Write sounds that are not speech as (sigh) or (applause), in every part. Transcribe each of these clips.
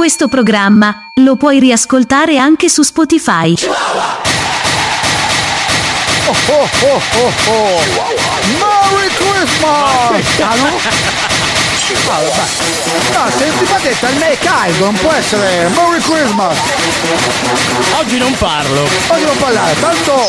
Questo programma lo puoi riascoltare anche su Spotify. Oh, oh, oh, oh, oh. Merry Christmas! Ah, no? Ah, vabbè. No, se si fa detta il me è caldo, non può essere Merry Christmas! Oggi non parlo. Oggi non parlare, tanto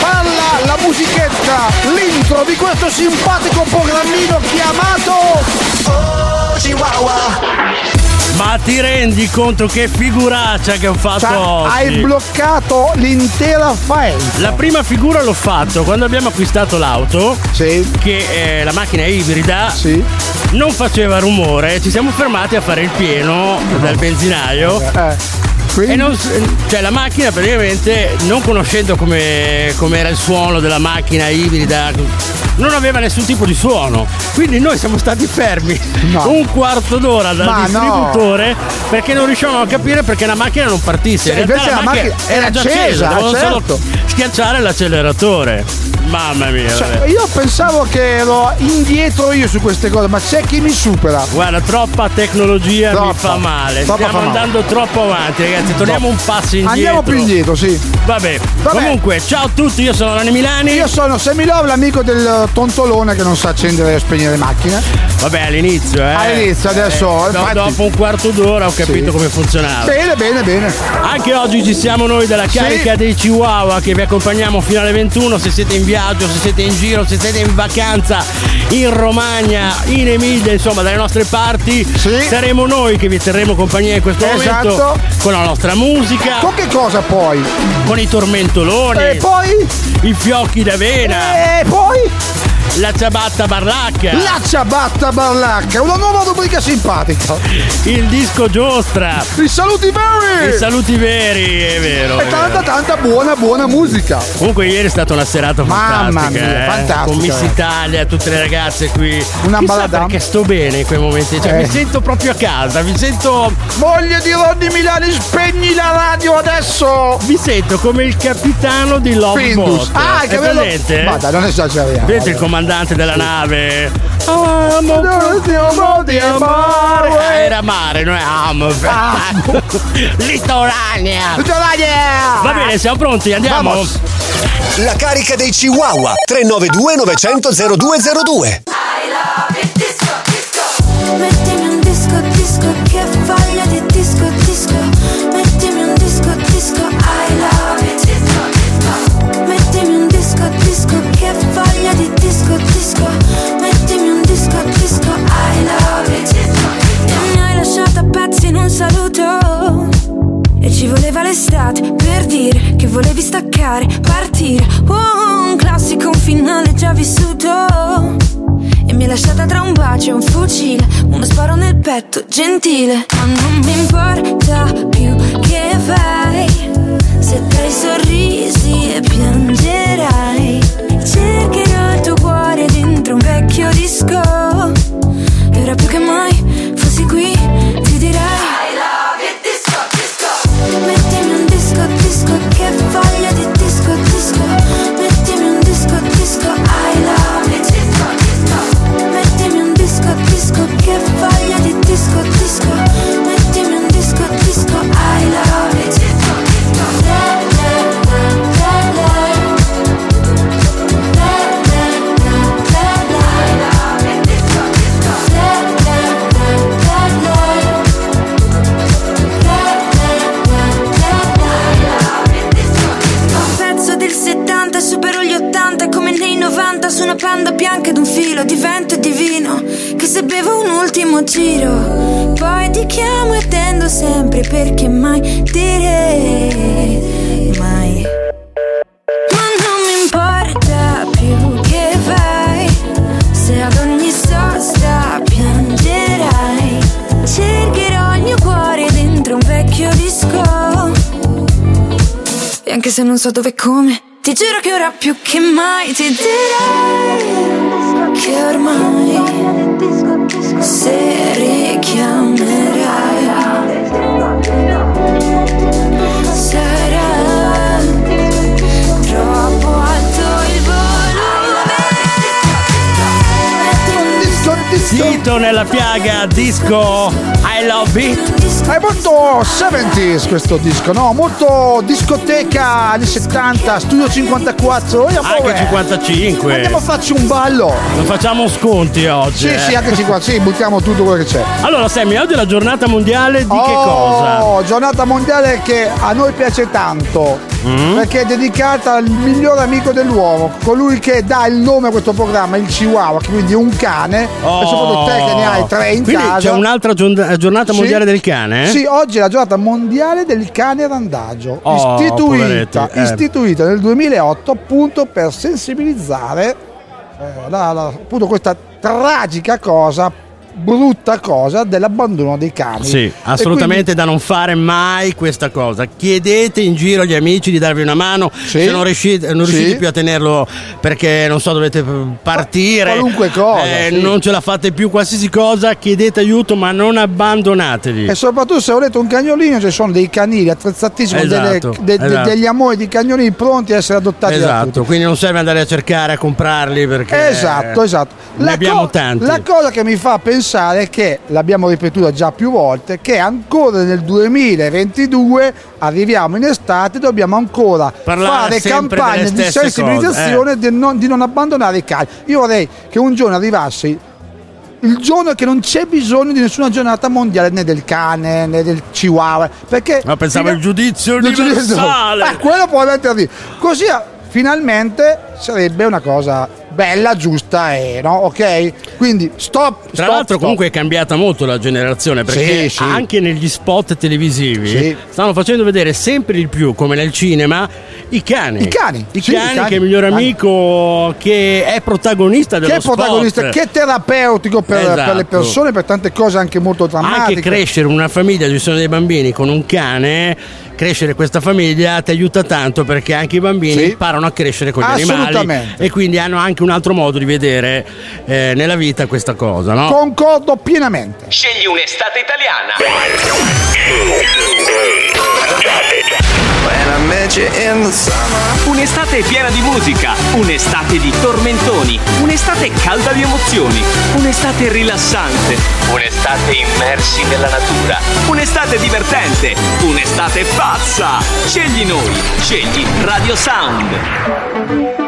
parla la musichetta, l'intro di questo simpatico programmino chiamato Oh Chihuahua! Ma ti rendi conto che figuraccia che ho fatto Cioè, oggi? hai bloccato l'intera faenza. La prima figura l'ho fatto quando abbiamo acquistato l'auto, Sì. che eh, la macchina è ibrida, Sì. non faceva rumore, ci siamo fermati a fare il pieno dal benzinaio. Eh. E non, cioè la macchina praticamente, non conoscendo come era il suono della macchina ibrida, non aveva nessun tipo di suono. Quindi noi siamo stati fermi No. un quarto d'ora dal Ma no. distributore perché non riuscivamo a capire perché la macchina non partisse. In realtà invece la macchina macchina era già accesa, accesa, certo. schiacciare l'acceleratore. Mamma mia. cioè, io pensavo che ero indietro io su queste cose, ma c'è chi mi supera. Guarda, troppa tecnologia mi Troppa. fa male. Stiamo fa male. andando troppo avanti, ragazzi. Torniamo un passo indietro. Andiamo più indietro, sì. Vabbè. Vabbè. Comunque, ciao a tutti, io sono Rani Milani. Io sono Semilov, l'amico del tontolone che non sa accendere e spegnere macchine. Vabbè, all'inizio, eh. All'inizio, adesso, Eh, infatti- dopo un quarto d'ora ho capito Sì. come funzionava. Bene, bene, bene. Anche oggi ci siamo noi della Sì. carica dei Chihuahua che vi accompagniamo fino alle 21 se siete in viaggio, se siete in giro, se siete in vacanza in Romagna, in Emilia, insomma dalle nostre parti. Sì. Saremo noi che vi terremo compagnia in questo Esatto. momento con la nostra musica, Con che cosa poi? con i tormentoloni, E poi? i fiocchi d'avena, E poi? La ciabatta barlacca, La ciabatta barlacca, una nuova rubrica simpatica. il disco giostra, I saluti veri! i saluti veri, è vero. E è tanta vero. tanta buona buona musica. Comunque ieri è stata una serata Mamma fantastica, mia, eh? fantastica. Con Miss Italia, tutte le ragazze qui. Una balada. perché sto bene in quei momenti, cioè Eh. mi sento proprio a casa, mi sento Moglie di Ronny Milani, spegni la radio adesso! mi sento come il capitano di Love Findus. Boat. Ah, che bello! presente? Ma non esageriamo. Vedete il comandante della nave? Amo L'ultimo di amore. Eh, Era mare, non è amo. (laughs) Litoranea. Giovanni! Va bene, siamo pronti, andiamo. Vamos. La carica dei Chihuahua 392 900 0202. Mettimi un disco, disco che un saluto. E ci voleva l'estate per dire che volevi staccare, partire. Oh, un classico, un finale già vissuto. E mi hai lasciata tra un bacio e un fucile Uno sparo nel petto, gentile. Ma non mi importa più che vai Se tra i sorrisi e piangerai Cercherò il tuo cuore dentro un vecchio disco panda bianca ed un filo di vento e di vino che se bevo un ultimo giro poi ti chiamo e tendo sempre perché mai dire mai. Ma non mi importa più che vai se ad ogni sosta piangerai. Cercherò il mio cuore dentro un vecchio disco. E anche se non so dove e come Ti giuro che ora più che mai Ti direi Che ormai Se richiamerai dito nella piaga disco I Love It. È molto 70s questo disco, no? Molto discoteca anni 70, studio 54. Vogliamo Anche eh, 55. Andiamo a farci un ballo. Non facciamo sconti oggi. Sì, eh. sì, anche 50, sì, buttiamo tutto quello che c'è. Allora, Sammy, oggi è la giornata mondiale di che Oh, cosa? giornata mondiale che a noi piace tanto. Mm? Perché è dedicata al migliore amico dell'uomo, colui che dà il nome a questo programma, il Chihuahua, che quindi è un cane, e soprattutto te che ne hai tre in Oh. Quindi casa. c'è un'altra giorn- giornata Sì. mondiale del cane? eh? Sì, oggi è la giornata mondiale del cane randagio, Oh, istituita, eh. istituita nel 2008 appunto per sensibilizzare eh, la- la- appunto questa tragica cosa, brutta cosa dell'abbandono dei cani. Sì, assolutamente da non fare mai questa cosa. Chiedete in giro agli amici di darvi una mano Sì. se non riuscite, non Sì. riuscite più a tenerlo perché non so, dovete partire. Qualunque cosa, eh, sì. Non ce la fate più, qualsiasi cosa, chiedete aiuto, ma non abbandonatevi. E soprattutto se volete un cagnolino ci sono dei canili attrezzatissimi, Esatto, delle- de- de- esatto. degli amori di cagnolini pronti a essere adottati. Esatto, quindi non serve andare a cercare a comprarli perché Esatto, esatto. ne abbiamo co- tanti. la cosa che mi fa pensare è che, l'abbiamo ripetuta già più volte, che ancora nel 2022 arriviamo in estate e dobbiamo ancora Parlare fare campagne di sensibilizzazione di, non, di non abbandonare i cani. Io vorrei che un giorno arrivasse il giorno che non c'è bisogno di nessuna giornata mondiale né del cane né del chihuahua perché Ma pensavo il giudizio il giudizio- universale. Eh, (laughs) quello probabilmente arriva. così ah, finalmente sarebbe una cosa bella giusta e no ok quindi stop Tra stop, l'altro stop. comunque è cambiata molto la generazione perché Sì, sì. anche negli spot televisivi Sì. stanno facendo vedere sempre di più, come nel cinema, i cani. I cani, I cani, i cani. che è il miglior Cani. amico, che è protagonista dello che è protagonista spot. che è terapeutico per, Esatto. per le persone per tante cose anche molto drammatiche Anche crescere una famiglia, ci sono dei bambini con un cane, crescere questa famiglia ti aiuta tanto perché anche i bambini Sì. imparano a crescere con gli animali Assolutamente. e quindi hanno anche un altro modo di vedere eh, nella vita questa cosa, no? concordo pienamente Scegli un'estate italiana. Un'estate piena di musica, un'estate di tormentoni, un'estate calda di emozioni, un'estate rilassante, un'estate immersi nella natura, un'estate divertente, un'estate pazza. Scegli noi, scegli Radio Sound.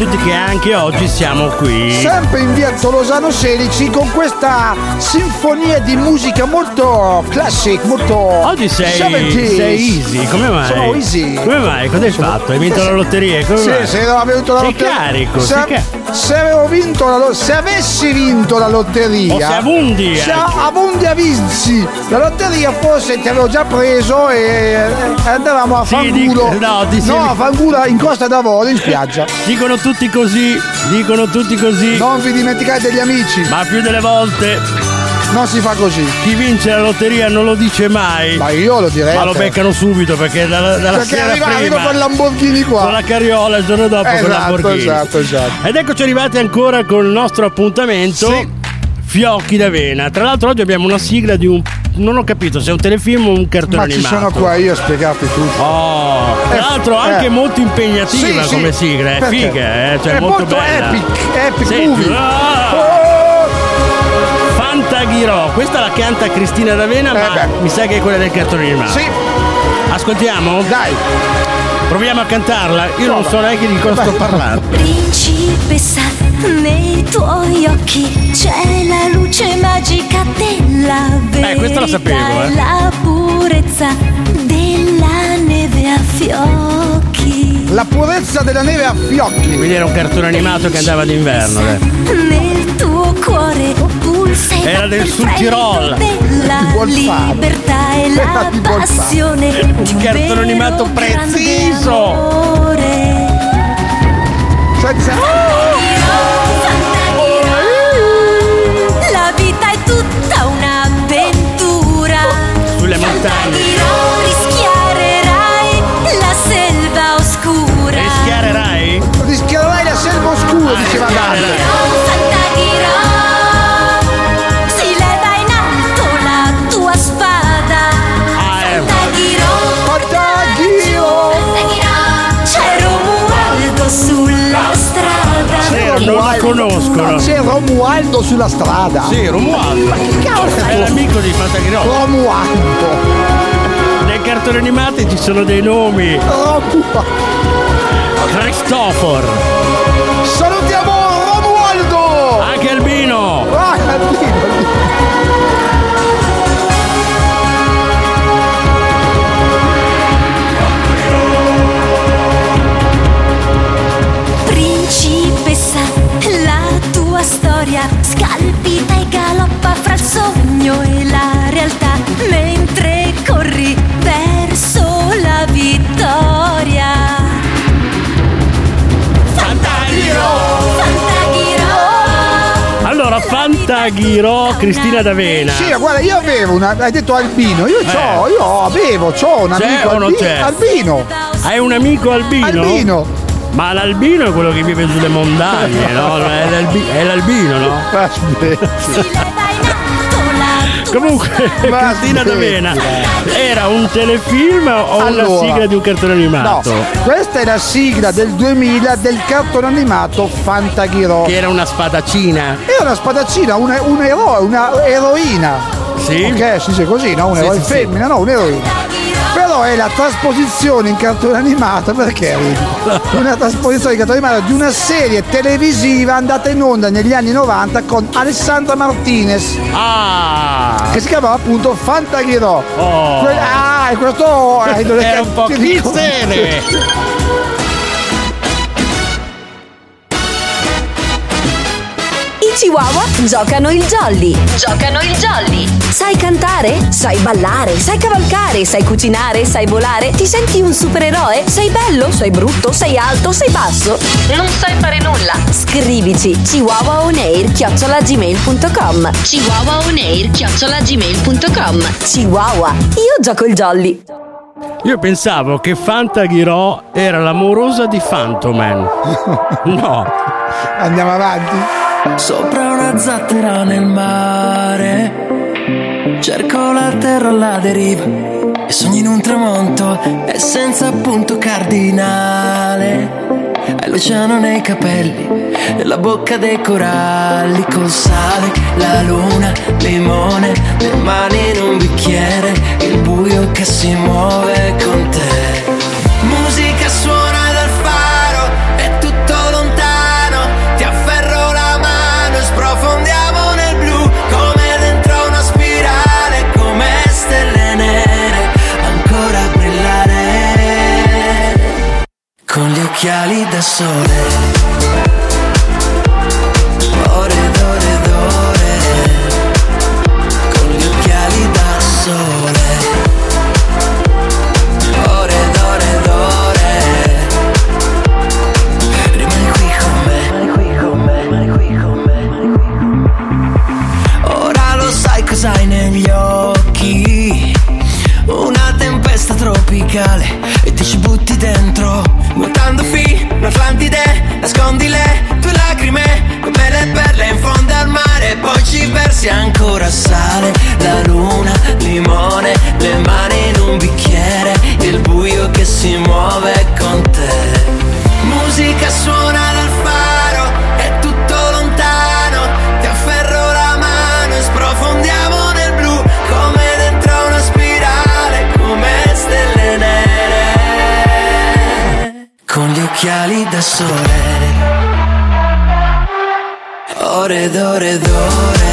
Tutti che anche oggi siamo qui. Sempre in via Tolosano 16 con questa sinfonia di musica molto classic, molto Oggi sei, 70s. sei easy, come mai? Sono easy. Come mai? Cosa hai fatto? Hai vinto la lotteria? Come Sì, mai? se avevo vinto la Sei lotteria. carico, se, sei ca- se avevo vinto la lo- se avessi vinto la lotteria. O se avundi, Se ecco. avundi avinci la lotteria, forse ti avevo già preso e e andavamo a Sì, fanculo. dic- no, ti sei- a fanculo in Costa d'Avorio in spiaggia. (laughs) Dicono tutti così, dicono tutti così. Non vi dimenticate degli amici, Ma più delle volte non si fa così. chi vince la lotteria non lo dice mai. Ma io lo direi. Ma lo beccano subito perché dalla, dalla Perché sera arriva, prima arriva con Lamborghini qua. con la carriola il giorno dopo con Esatto, Lamborghini. esatto, esatto. Ed eccoci arrivati ancora con il nostro appuntamento. Sì. Fiocchi d'avena. Tra l'altro oggi abbiamo una sigla di un non ho capito se è un telefilm o un cartone Ma ci animato. sono qua io a spiegarti tutto. Oh, tra Eh, l'altro anche eh. molto impegnativa Sì, sì. come sigla, è Perché? figa, eh? cioè È molto, molto bella. epic, epic Senti, movie. Oh! Fantaghirò, questa la canta Cristina D'Avena, Eh ma beh. mi sa che è quella del cartone animato. Sì, Ascoltiamo? dai. Proviamo a cantarla. Io non so neanche di cosa sto parlando. Principessa, nei tuoi occhi c'è la luce magica della verità Eh, questa la sapevo, eh. la purezza della neve a fiocchi. La purezza della neve a fiocchi. Quindi era un cartone animato che andava d'inverno. eh. Nel tuo Era del Sud fremito Tirol. Bolzano. libertà e la passione Un cartone animato preciso. Senza... La vita è tutta un'avventura. Sulle montagne. Fantaghirò, rischiarerai la selva oscura. Rischiarerai? Rischierai la selva oscura, diceva Dante. Vero, non la conoscono. C'è Romualdo sulla strada. Sì, Romualdo. È l'amico di Fantaghirò. Romualdo. Nei cartoni animati ci sono dei nomi. Romualdo. Christopher. Salutiamo Romualdo. Anche Albino. Ah, Dio. Fantaghirò Cristina D'Avena. Sì, guarda, io avevo una. Hai detto albino. Io c'ho, io avevo, c'ho un amico o non albi- c'è? albino. Hai un amico albino? Albino. Ma l'albino è quello che vive sulle montagne, no? È, l'albi- è l'albino, no? (laughs) Aspetta. Comunque, Ma Cristina smettila. D'Avena era un telefilm o una Allora. sigla di un cartone No, animato? questa è la sigla del 2000 del cartone animato Fantaghiro. Che era una spadaccina. È una spadaccina, un, un eroe, una eroina. Sì? Ok, si dice così, no? Un Sì, eroe sì, sì. femmina, no, un'eroina. Però è la trasposizione in cartone animato, perché? Una trasposizione in cartone animato di una serie televisiva andata in onda negli anni 90 con Alessandra Martinez. Ah! Che si chiamava appunto Fantaghirò. Oh. Que- ah, e questo eh, (laughs) è che- un po' ti Chihuahua giocano il jolly. Giocano il jolly. Sai cantare? Sai ballare? Sai cavalcare? Sai cucinare? Sai volare? Ti senti un supereroe? Sei bello? Sei brutto? Sei alto? Sei basso? Non sai fare nulla? Scrivici chihuahuaonair chiocciolagmail.com chihuahuaonair chiocciolagmail.com Chihuahua, io gioco il jolly. Io pensavo che Fantaghirò era l'amorosa di Phantoman. (laughs) No. Andiamo avanti. Sopra una zattera nel mare. Cerco la terra alla deriva E sogno in un tramonto E senza punto cardinale. Hai l'oceano nei capelli E la bocca dei coralli Col sale, la luna, limone Le mani in un bicchiere Il buio che si muove con te Con gli occhiali da sole occhiali da sole. Ore ore ore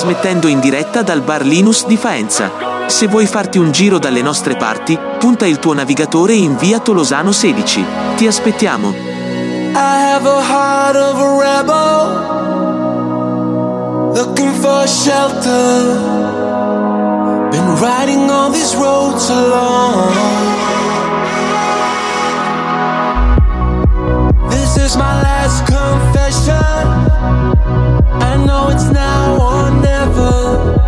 trasmettendo in diretta dal bar Linus di Faenza. Se vuoi farti un giro dalle nostre parti, punta il tuo navigatore in via Tolosano 16. Ti aspettiamo. I have a heart of a rebel, looking for shelter. Been riding all these roads alone. This is my last confession. I know it's now or never. Yeah,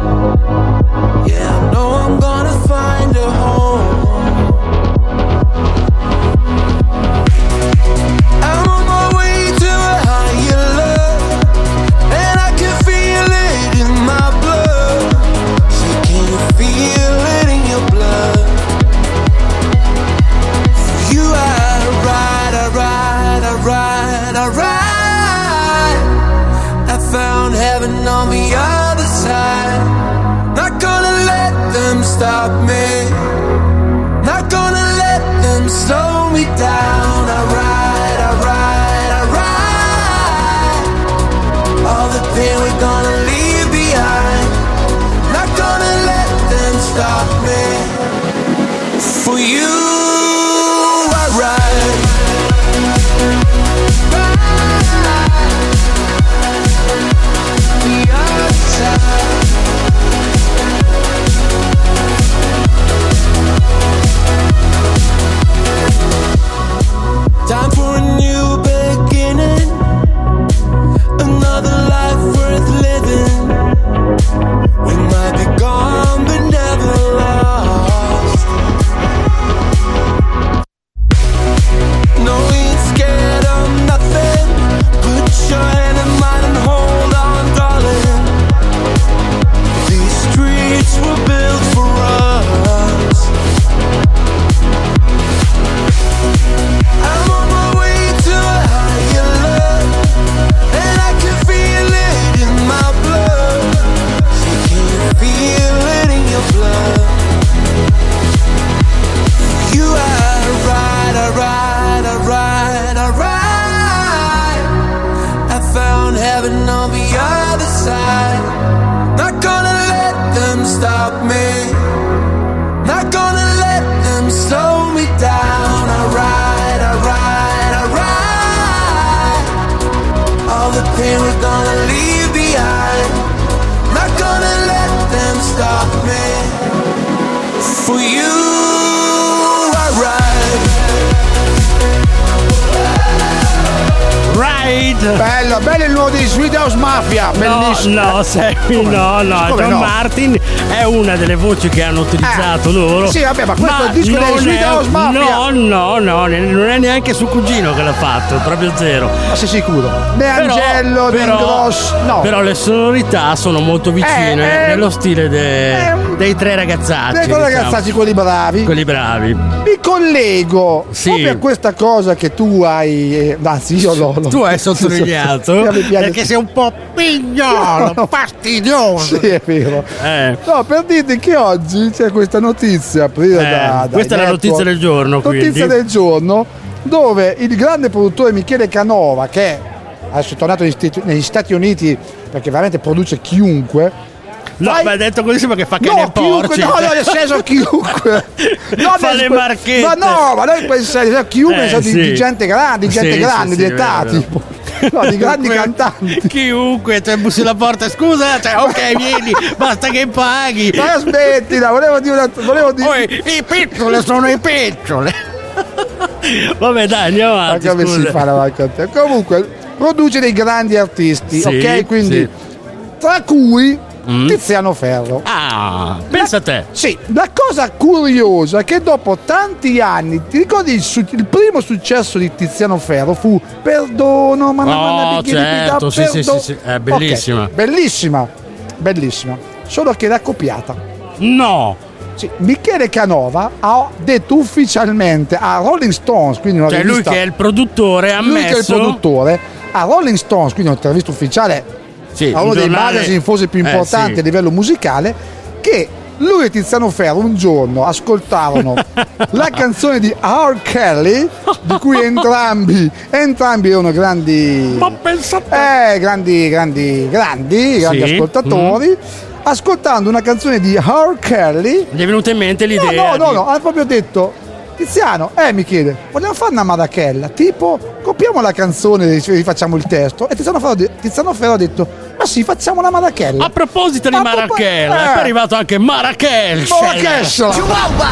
Mafia. No, no, no, non è neanche suo cugino che l'ha fatto, proprio zero. Ma sei sicuro? Né Però- Angello, né però- Gross, no. Però le sonorità sono molto vicine Eh, eh, nello stile de- eh, dei tre ragazzacci. Dei diciamo. ragazzacci, quelli bravi. Quelli bravi. Mi collego Sì. proprio a questa cosa che tu hai. eh, Anzi, io l'ho. l'ho- Tu hai sottolineato (laughs) perché sei un po' pignolo, fastidioso. Sì, è vero. Eh. No, per dirti che oggi c'è questa notizia presa Eh, da, dai questa è la notizia del giorno, Notizia del giorno dove il grande produttore Michele Canova, che adesso è tornato negli Stati- negli Stati Uniti perché veramente produce chiunque. No, ma hai detto così perché fa cane No, chiunque, porci. no, no, nel senso chiunque. (laughs) No, Fa nel- le marchette. Ma no, ma noi pensiamo, chiunque Eh, di, sì. di gente grande, di gente Sì, grande, sì, di età, tipo. No, di grandi cantanti. Chiunque, cioè bussi alla porta, scusa, cioè, ok, vieni, basta che paghi. Ma smettila, volevo dire una. Volevo dire. Oh, i picciole sono i picciole. (laughs) Vabbè, dai, andiamo Ma avanti. come si scusa. fa la racconta? Comunque, produce dei grandi artisti, Sì, ok? Quindi, sì. tra cui Mm. Tiziano Ferro. Ah, pensa a te. Sì, la cosa curiosa è che dopo tanti anni, ti ricordi il, su- il primo successo di Tiziano Ferro fu Perdono, ma Oh, certo, sì, sì, sì, sì, è bellissima. bellissima, bellissima, solo che era copiata. No, Sì, Michele Canova ha detto ufficialmente a Rolling Stones, quindi una cioè lui rivista- che è il produttore ha lui che è il ammesso produttore a Rolling Stones, quindi un'intervista ufficiale Sì, a uno un dei giornale- magazine forse più Eh, importanti sì. a livello musicale, che lui e Tiziano Ferro un giorno ascoltarono (laughs) la canzone di R. Kelly, di cui entrambi, entrambi erano grandi, eh, grandi, grandi, grandi, grandi Sì, ascoltatori. Ascoltando una canzone di R. Kelly, Gli è venuta in mente No, l'idea. no, no, di- no, ha proprio detto Tiziano, eh mi chiede, vogliamo fare una marachella? Tipo, copiamo la canzone e rifacciamo il testo. E Tiziano Ferro, Tiziano Ferro ha detto, ma sì, facciamo la marachella. A proposito di A propo- Marachella, eh. è arrivato anche. Marachella. Chihuahua! Chihuahua!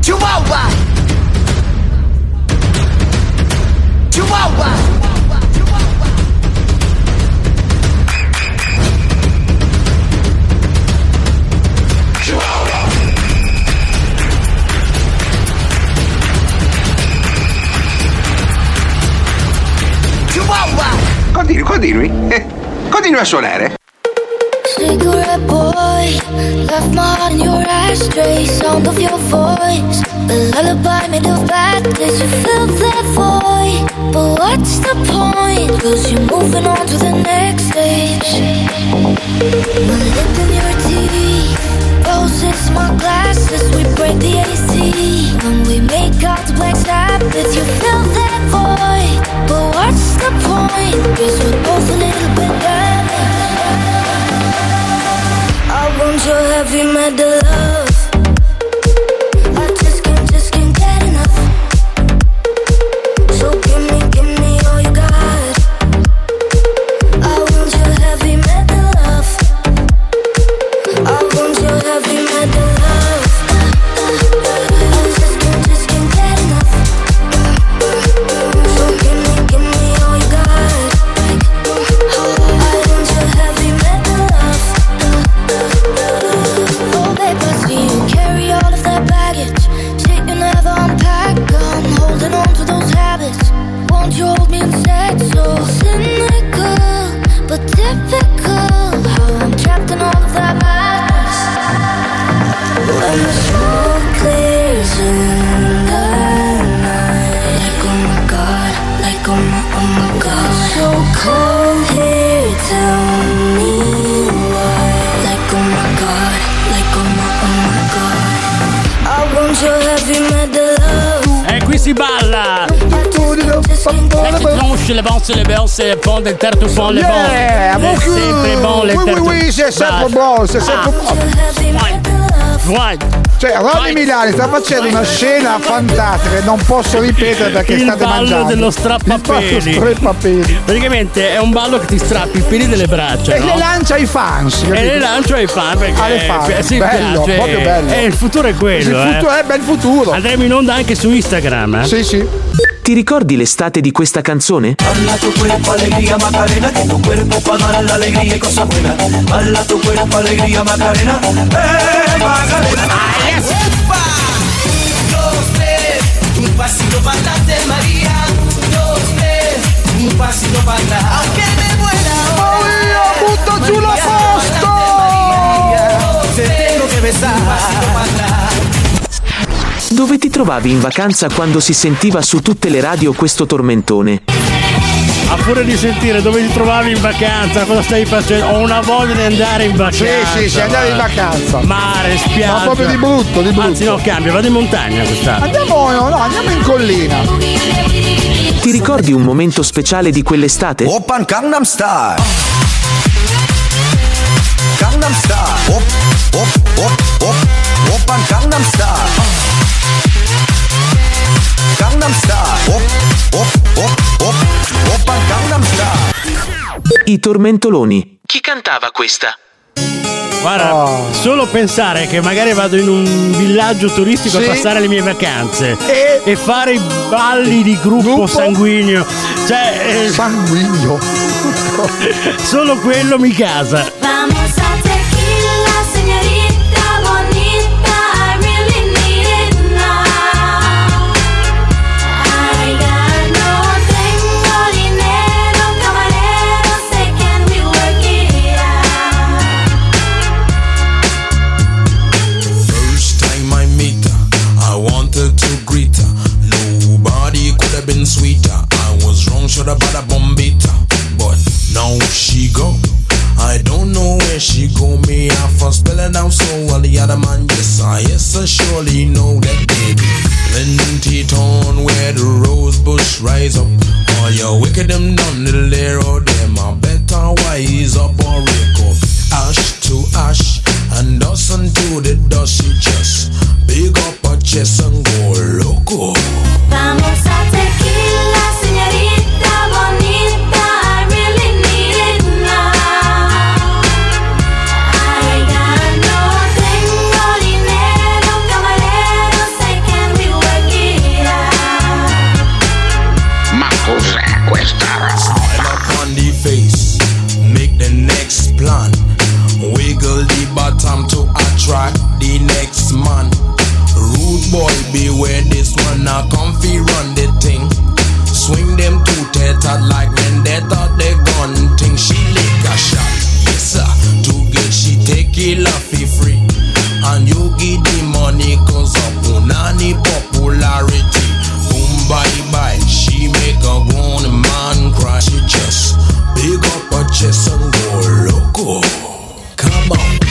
Chihuahua! Continui. Eh, continui a suonare. Cigarette boy, left my heart in your ashtray. Sound of your voice, the lullaby made of bad Says you fill that void, but what's the point? Cause you're moving on to the next stage. My lip in your teeth, roses, my glasses, we break the AC. When we make out the black Sabbath, you fill that but what's the point? Cause we're both a little bit. I want your heavy metal love. Tranche le bonze, le bonze, le fonde, il terzo fond, le Yeah, bonze. mon cul. sempre bon, le Oui, oui, oui, c'est sempre bon, c'est sempre bon. Vai. Cioè, Ronny Milani sta facendo una scena fantastica che non posso ripetere perché il state mangiando. dello strappapeli. Il ballo strappapeli. Praticamente è un ballo che ti strappi i peli delle braccia. E no? le lancia ai fans. E capito? le lancio ai fan perché Alle fan. eh, sì, Bello, piace. proprio bello. Eh, il futuro è quello. Il futuro eh. è bel futuro. Andremo in onda anche su Instagram. Eh? Sì, sì. Ti ricordi l'estate di questa canzone? Bala tu cuerpo, alegría, Macarena, que tu cuerpo para dar la alegría y cosas buenas. Bala tu cuerpo, alegría, Macarena, eh, Macarena. Dos, tres, un pasito para adelante, María. Dos, tres, un pasito para atrás. Aunque me muera Maria, butta giù la posta! Te tengo que besar. Dove ti trovavi in vacanza quando si sentiva su tutte le radio questo tormentone? A furia di sentire dove ti trovavi in vacanza, cosa stai facendo? Ho una voglia di andare in vacanza. Sì, sì, sì, andare in vacanza. Mare, spiaggia. Ma proprio di brutto, di brutto. Anzi, no, cambia, vado in montagna quest'anno. Andiamo, no, no, andiamo in collina. Ti ricordi un momento speciale di quell'estate? Oppan Gangnam Style. Gangnam Style. Op, op, op, op. Oppan Gangnam Style. Gangnam Style. Op, op, op, op. Oppan Gangnam Style. I tormentoloni. Chi cantava questa? Guarda, Oh. solo pensare che magari vado in un villaggio turistico Sì. a passare le mie vacanze E- fare i balli di gruppo, Gruppo? sanguigno, cioè, eh, Sanguigno. (laughs) solo quello mi casa. Have bombita. But now she go. I don't know where she go. Me off for spelling out so well. The other man, yes, I yes, I surely know that baby. Plenty town where the rose bush rise up. All your wicked them done, little arrow them. I better wise up or up. Ash to ash and dust unto the dust. She just big up her chest and go loco. Vamos cos'è questa the face, make the next plan. Wiggle the bottom to attract the next man. Rude boy, beware this one. Now comfy run the thing. Swing them two like they. She lick a shot, yes sir. She take it free. And you give the money cause of popularity. Boom la make a go on man crush your chest. Big up a chest and go loco. Come on.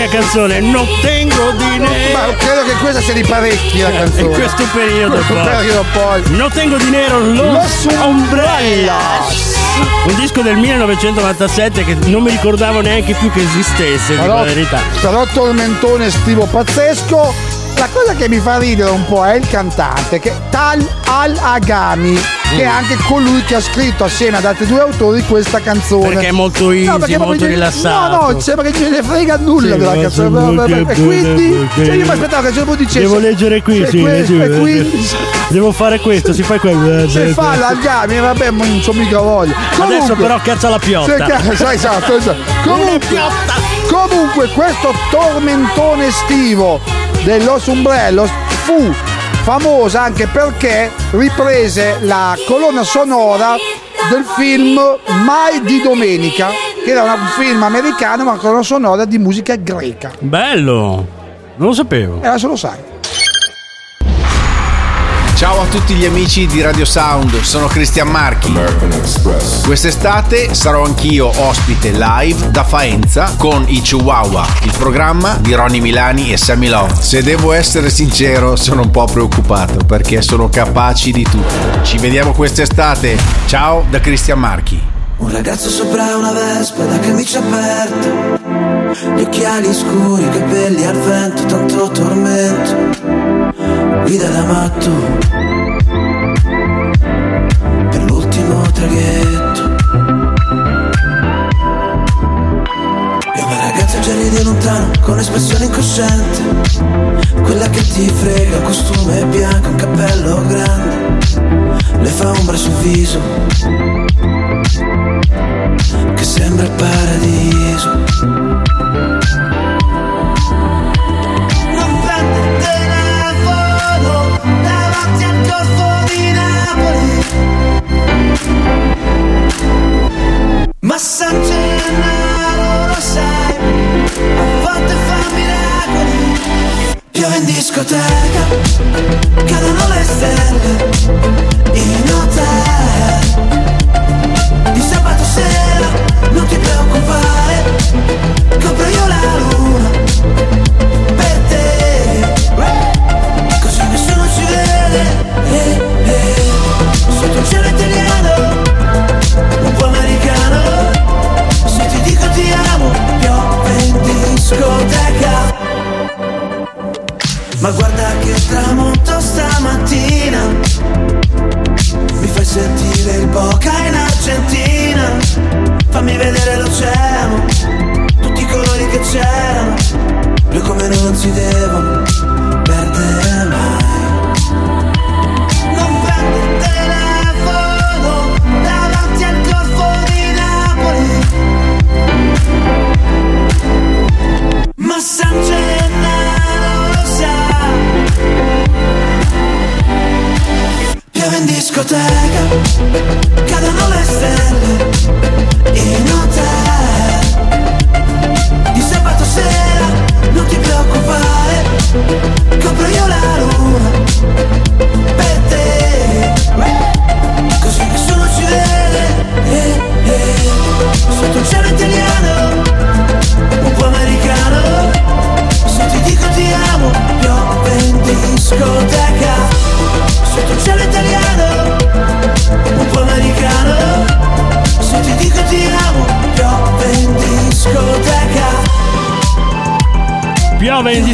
Mia canzone. Non tengo dinero. Ma credo che questa sia di parecchi la canzone. In questo periodo questo poi. periodo poi. Non tengo dinero, lo, Los Umbrellas. Un disco del 1997 che non mi ricordavo neanche più che esistesse, Però, la verità. però tormentone estivo pazzesco. La cosa che mi fa ridere un po' è il cantante, che Tal Al-Agami, che è anche colui che ha scritto assieme ad altri due autori questa canzone. Perché è molto easy, perché molto proprio- rilassato. No, no, sembra che ce ne frega nulla Sì, della canzone. E quindi, cioè io mi aspettavo che certo punto dicesse. Devo leggere qui, sì, questo, quindi Devo fare questo, si fa quello. (laughs) se fa l'Agami, vabbè, ma non c'ho mica voglia. Adesso Comunque- però cazza la piotta. Sì, ca- (laughs) sì, esatto, esatto. Comunque, comunque questo tormentone estivo dello Umbrellos fu famosa anche perché riprese la colonna sonora del film Mai di Domenica, che era un film americano ma colonna sonora di musica greca. Bello. Non lo sapevo. E adesso lo sai. Ciao a tutti gli amici di Radio Sound, sono Cristian Marchi. Quest'estate sarò anch'io ospite live da Faenza con i Chihuahua, il programma di Ronny Milani e Sammy Love. Se devo essere sincero, sono un po' preoccupato perché sono capaci di tutto. Ci vediamo quest'estate. Ciao da Cristian Marchi. Un ragazzo sopra una vespa da camicia aperta Gli occhiali scuri, i capelli al vento, tanto tormento Guida da matto Per l'ultimo traghetto. E una ragazza già ride lontano con espressione incosciente. Quella che ti frega, un costume bianco, un cappello grande. Le fa ombra sul viso. Che sembra il paradiso. Non prende Ma San Gennaro lo sai, a volte fa miracoli. Piove in discoteca, cadono le stelle in hotel. Ma guarda che tramonto stamattina. Mi fai sentire il Boca in Argentina. Fammi vedere l'oceano Tutti i colori che c'erano. Blu come non si devono discoteca, cadono le stelle in hotel. Di sabato sera non ti preoccupare, copro io la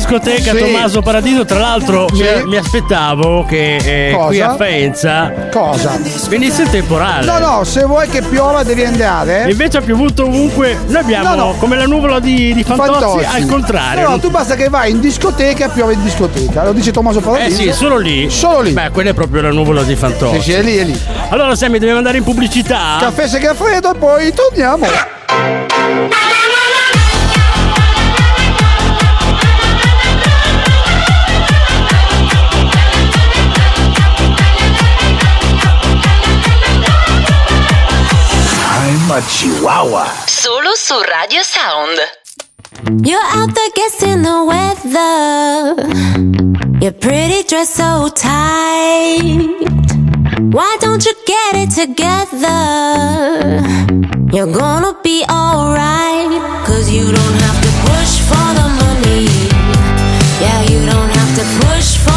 discoteca Sì. Tommaso Paradiso. Tra l'altro, Sì. mi, mi aspettavo che eh, qui a Faenza Cosa? venisse il temporale. No, no, se vuoi che piova devi andare. Invece ha piovuto ovunque. Noi abbiamo No, no. come la nuvola di, di Fantozzi, Fantozzi. al contrario. No, tu basta che vai in discoteca e piove in discoteca. Lo dice Tommaso Eh Paradiso. sì, solo lì. Solo lì. Beh, quella è proprio la nuvola di Fantozzi. Sì, sì, è lì, è lì. Allora, Sammy, dobbiamo andare in pubblicità. Caffè Segafredo e poi torniamo. Chihuahua, Chihuahua. Solo su Radio Sound. You're out there guessing the weather. Your pretty dress so tight. Why don't you get it together? You're gonna be alright. Cause you don't have to push for the money. Yeah, you don't have to push for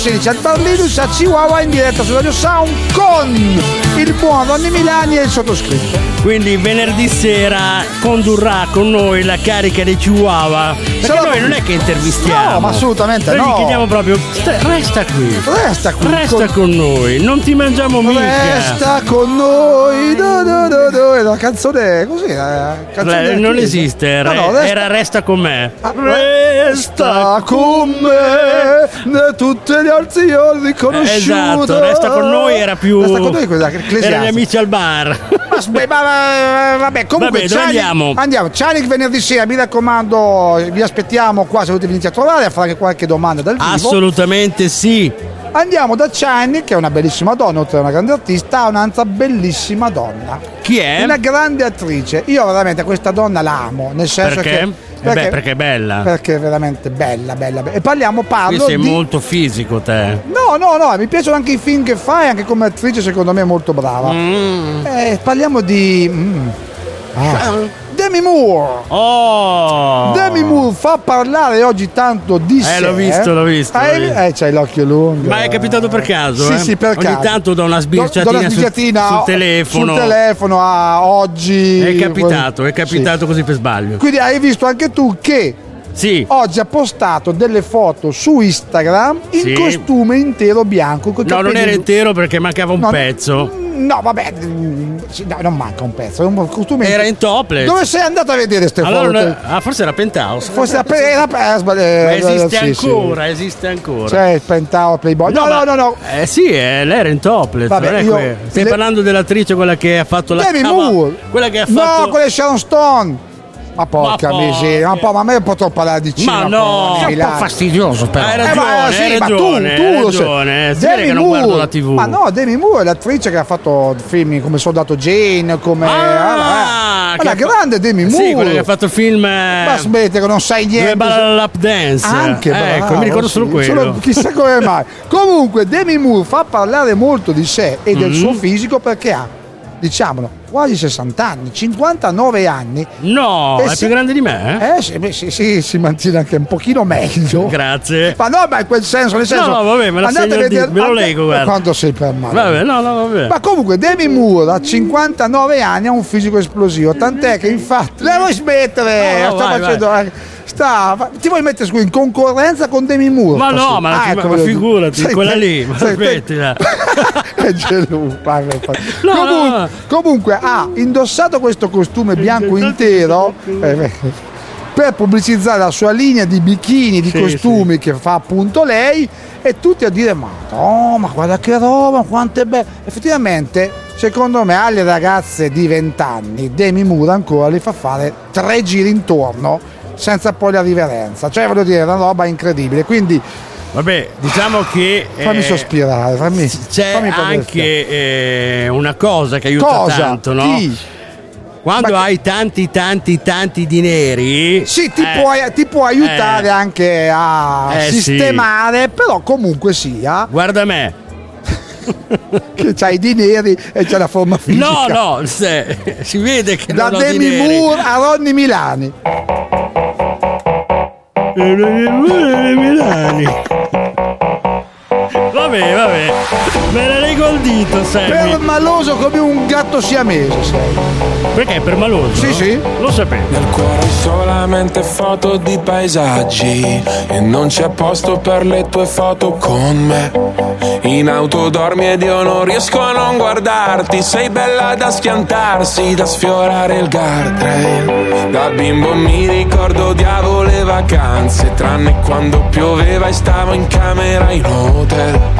16, al Barlinus a Chihuahua in diretta su Radio Sound con il buon Ronny Milani e il sottoscritto. Quindi venerdì sera condurrà con noi la carica dei Chihuahua. Perché Sarà- noi non è che intervistiamo. No, ma assolutamente noi no. gli chiediamo proprio, "Sta- resta qui. Resta qui. Resta con noi, non ti mangiamo mica. Resta con noi. Do, do, do, do. È la canzone così. La canzone Eh, non esiste, No, no, resta- era resta con me. Resta con me ne tutte le altre io ho riconosciuto. Esatto, resta con noi era più. Resta con noi quella gli amici al bar. Ma, ma- ma- vabbè, comunque Vabbè, Cianic- andiamo? Andiamo, Cianic venerdì sera, mi raccomando, vi aspettiamo qua se volete venire a trovare a fare qualche domanda dal vivo. Assolutamente sì. Andiamo da Cianic, che è una bellissima donna, oltre a una grande artista, a un'altra bellissima donna. Chi è? Una grande attrice. Io veramente questa donna la amo, nel senso Perché? che. Eh beh, perché è bella. Perché è veramente bella, bella, bella. E parliamo, Qui parlo sei di. molto fisico te. No, no, no, mi piacciono anche i film che fai, anche come attrice secondo me è molto brava. Mm. Eh, parliamo di... mm, ah, Demi Moore. Oh! Demi Moore fa parlare oggi tanto di Eh, sé. l'ho visto, l'ho visto, l'ho Eh, visto. eh, c'hai l'occhio lungo. Ma è capitato per caso? Sì, eh? sì, per Ogni caso. tanto do una Do- sbirciatina, do una sul- sbirciatina sul, telefono. Sul telefono a oggi. È capitato, è Sì. capitato così per sbaglio. Quindi hai visto anche tu che Sì. oggi ha postato delle foto su Instagram in Sì. costume intero bianco. No, non era intero perché mancava un No, pezzo. No, vabbè, mm, sì, no, non manca un pezzo, un costume Era in topless. Dove sei andato a vedere queste Allora, foto? ah, forse era Penthouse. Forse era, era, era, sbagliato. Ma esiste Sì, sì. ancora, esiste ancora. Il Penthouse Playboy. No, no, ma- no, no. Eh sì, eh, lei era in topless. Vabbè, io- Stai le- parlando dell'attrice quella che ha fatto la Demi Moore. Quella che ha fatto. No, quella è Sharon Stone. Ma porca Ma miseria, ma, po', ma a me potrò parlare di cinema. Ma no, è un po' fastidioso però. Hai Eh, ma ragione, sì, hai ma tu- ragione, tu hai lo sai. ragione. Si vede Demi che non guardo Moore. la TV. Ma no, Demi Moore è l'attrice che ha fatto film come Soldato Jane, come... Ah, ma che la grande Demi Moore. Sì, quella che ha fatto il film. eh, Ma smetti che non sai niente. balla la lap dance. Anche Eh, Ecco, bravo, mi ricordo solo sì, quello. solo- chissà come mai. Comunque, Demi Moore fa parlare molto di sé e del Mhm. suo fisico perché ha, diciamolo, quasi 60 anni, 59 anni. No, è se- più grande di me? Eh sì, beh, sì, sì, si mantiene anche un pochino meglio. Grazie. Ma no, ma in quel senso, nel senso. No, no, vabbè, me andate a vedere- dito, me lo leggo, guarda. Quanto sei per male. Vabbè, no, no, vabbè. Ma comunque Demi Moore a 59 anni ha un fisico esplosivo, tant'è che infatti la vuoi smettere? No, no, sta vai, facendo eh, sta ti vuoi mettere in concorrenza con Demi Moore? Ma no, ma, Ah, ma ecco, dire. figurati, Sei quella lì, ma smettila. (laughs) è geloso. (laughs) No, comunque, no. comunque ha indossato questo costume bianco intero eh, per pubblicizzare la sua linea di bikini, di Sì, costumi che fa appunto lei e tutti a dire ma no, ma guarda che roba, quanto è bello. Effettivamente, secondo me, alle ragazze di 20 anni, Demi Moore ancora li fa fare tre giri intorno senza poi la riverenza. Cioè, voglio dire, è una roba incredibile. Quindi Vabbè, diciamo che. fammi eh, sospirare, fammi, C'è fammi anche eh, una cosa che aiuta Cosa? tanto, no? Chi? Quando hai tanti, tanti, tanti dineri. Sì, ti, eh, può, ti può aiutare eh, anche a Eh, sì. sistemare, però comunque sia Guarda me. (laughs) che c'hai i dineri e c'è la forma fisica. No, no, se- si vede che Da non ho Demi. Moore a Ronny Milani. Milani. Vabbè, vabbè. Me la leggo al dito, Sammy. Permaloso come un gatto siamese sei. Perché è permaloso? Sì, sì. Lo sapevo. Nel cuore solamente foto di paesaggi e non c'è posto per le tue foto con me. In auto dormi ed io non riesco a non guardarti, sei bella da schiantarsi, da sfiorare il guardrail. Da bimbo mi ricordo odiavo le vacanze, tranne quando pioveva e stavo in camera in hotel.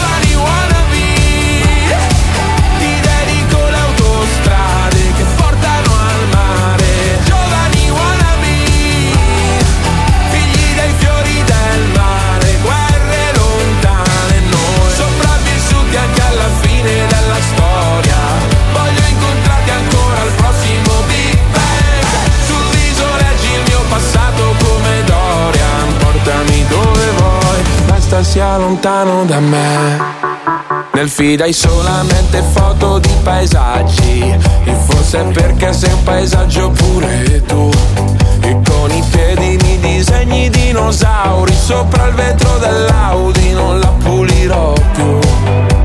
lontano da me. Nel feed hai solamente foto di paesaggi. E forse è perché sei un paesaggio pure tu. E con i piedi mi disegni dinosauri. Sopra il vetro dell'Audi non la pulirò più.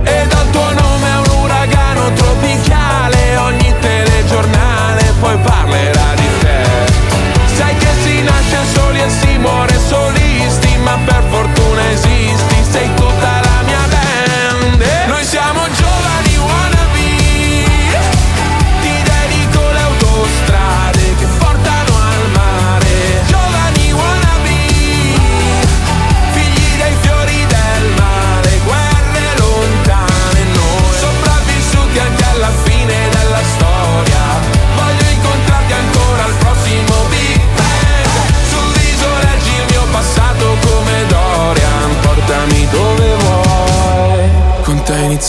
E dal tuo nome è un uragano tropicale. Ogni telegiornale poi parlerà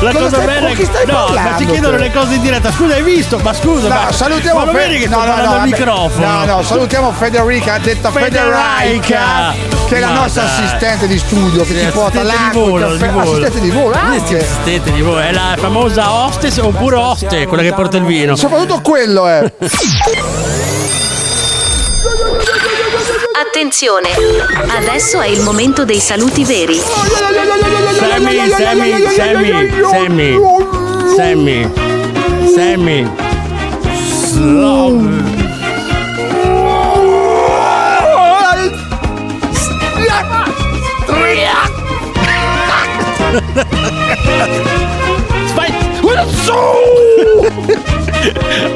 La Cosa stai- bella è chi stai no, ma parlando, ti chiedono te? le cose in diretta. Scusa, hai visto? Ma scusa, No, ma salutiamo ma lo Fe- vedi che no, no, no, al microfono? No, no, salutiamo Federica, detta Federica. Che è la Ma nostra dai. assistente di studio che Sì, ti porta l'acqua, di il volo, caffè, di volo. assistente di volo anche. assistente di volo, è la famosa hostess oppure oste, quella che porta il vino. Soprattutto quello è. Attenzione! Adesso è il momento dei saluti veri. Sammy, Sammy, Sammy, Sammy, Sammy, Sammy. Slow.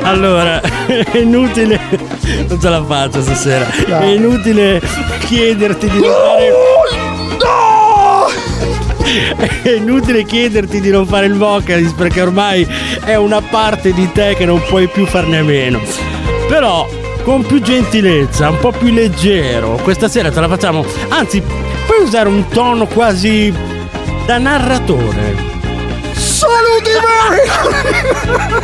Allora, (laughs) è inutile, non ce la faccio stasera. È inutile chiederti di non fare. (laughs) È inutile chiederti di non fare il vocalist perché ormai è una parte di te che non puoi più farne a meno. Però con più gentilezza, un po' più leggero, questa sera te la facciamo. Anzi, puoi usare un tono quasi da narratore. Saluti veri! (laughs)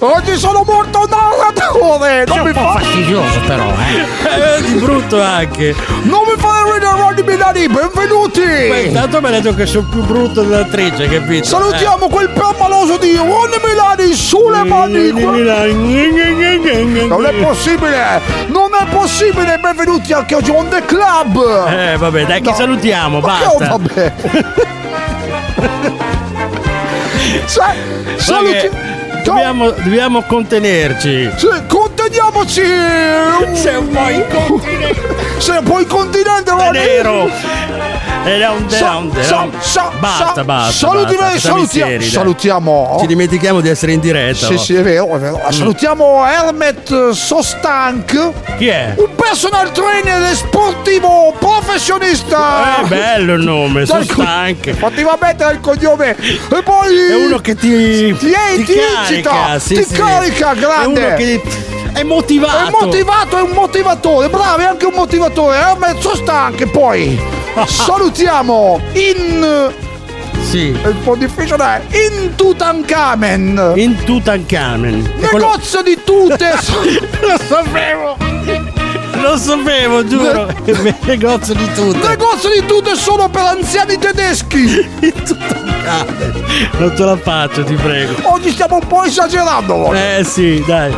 Oggi sono molto narratore! Non mi fa fastidioso però, eh. di brutto anche. Non mi fare ridere Ronny Milani, benvenuti! Beh, intanto mi ha detto che sono più brutto dell'attrice, capito? Salutiamo quel permaloso di Ronny Milani sulle mani! Non è possibile! Non è possibile! Benvenuti anche oggi on the club! Eh, vabbè, dai, che No. salutiamo, Ma che- basta. oh, vabbè. (laughs) Sa- saluti- Dobbiamo, dobbiamo contenerci. Sì, conteniamoci! Sei (laughs) un po' incontinente! Sei un po' incontinente, Ronny! nero! Ed è un down, sa- Basta, basta. Saluti basta, noi, facciamo i salutia- seri, dai. salutiamo. Ci dimentichiamo di essere in diretta. Sì, sì, è vero, è vero. Salutiamo Hermet Sostank. Chi è? Un personal trainer sportivo professionista. È bello il nome, Dai, co-. Infatti va mettere il cognome. E poi. È uno che ti. Ti, ti, ti incita, carica, sì, ti sì. carica, grande. È uno che è motivato. È motivato, è un motivatore, bravo, è anche un motivatore. Hermet Sostank. E poi (laughs) salutiamo in. Sì. È un po' difficile. In Tutankhamen. In Tutankhamen. È quello- Negozio di tute. (laughs) Lo sapevo! Lo sapevo, giuro! (laughs) Negozio di tutto! Negozio di tute solo per anziani tedeschi. Non ce la faccio, ti prego. Oggi stiamo un po' esagerando. Eh sì, dai.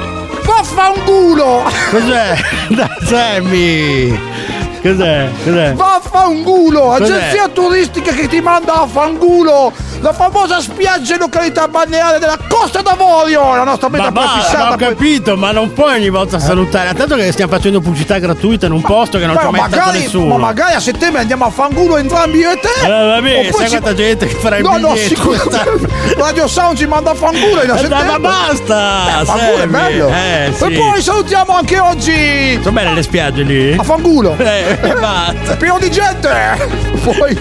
Vaffanculo. Cos'è? (laughs) Dai, Sammy! Cos'è? Cos'è? Vaffanculo. Fangulo, Cos'è? agenzia turistica che ti manda a Fangulo, la famosa spiaggia e località balneare della Costa d'Avorio, la nostra meta Ma prefissata. ho capito, ma non puoi ogni volta salutare. Tanto che stiamo facendo pubblicità gratuita in un posto che non ci magari, nessuno. ma magari a settembre andiamo a Fangulo entrambi io e te. Eh, vabbè, Oppure sai ci- quanta gente che farà il No, no, biglietto sicuramente. (laughs) Radio Sound ci manda a Fangulo in Eh, settembre. ma basta, Eh, Fangulo è bello. Eh, sì. E poi salutiamo anche oggi Sono belle le spiagge lì? a Fangulo. Eh, basta. Pieno di gente. Poi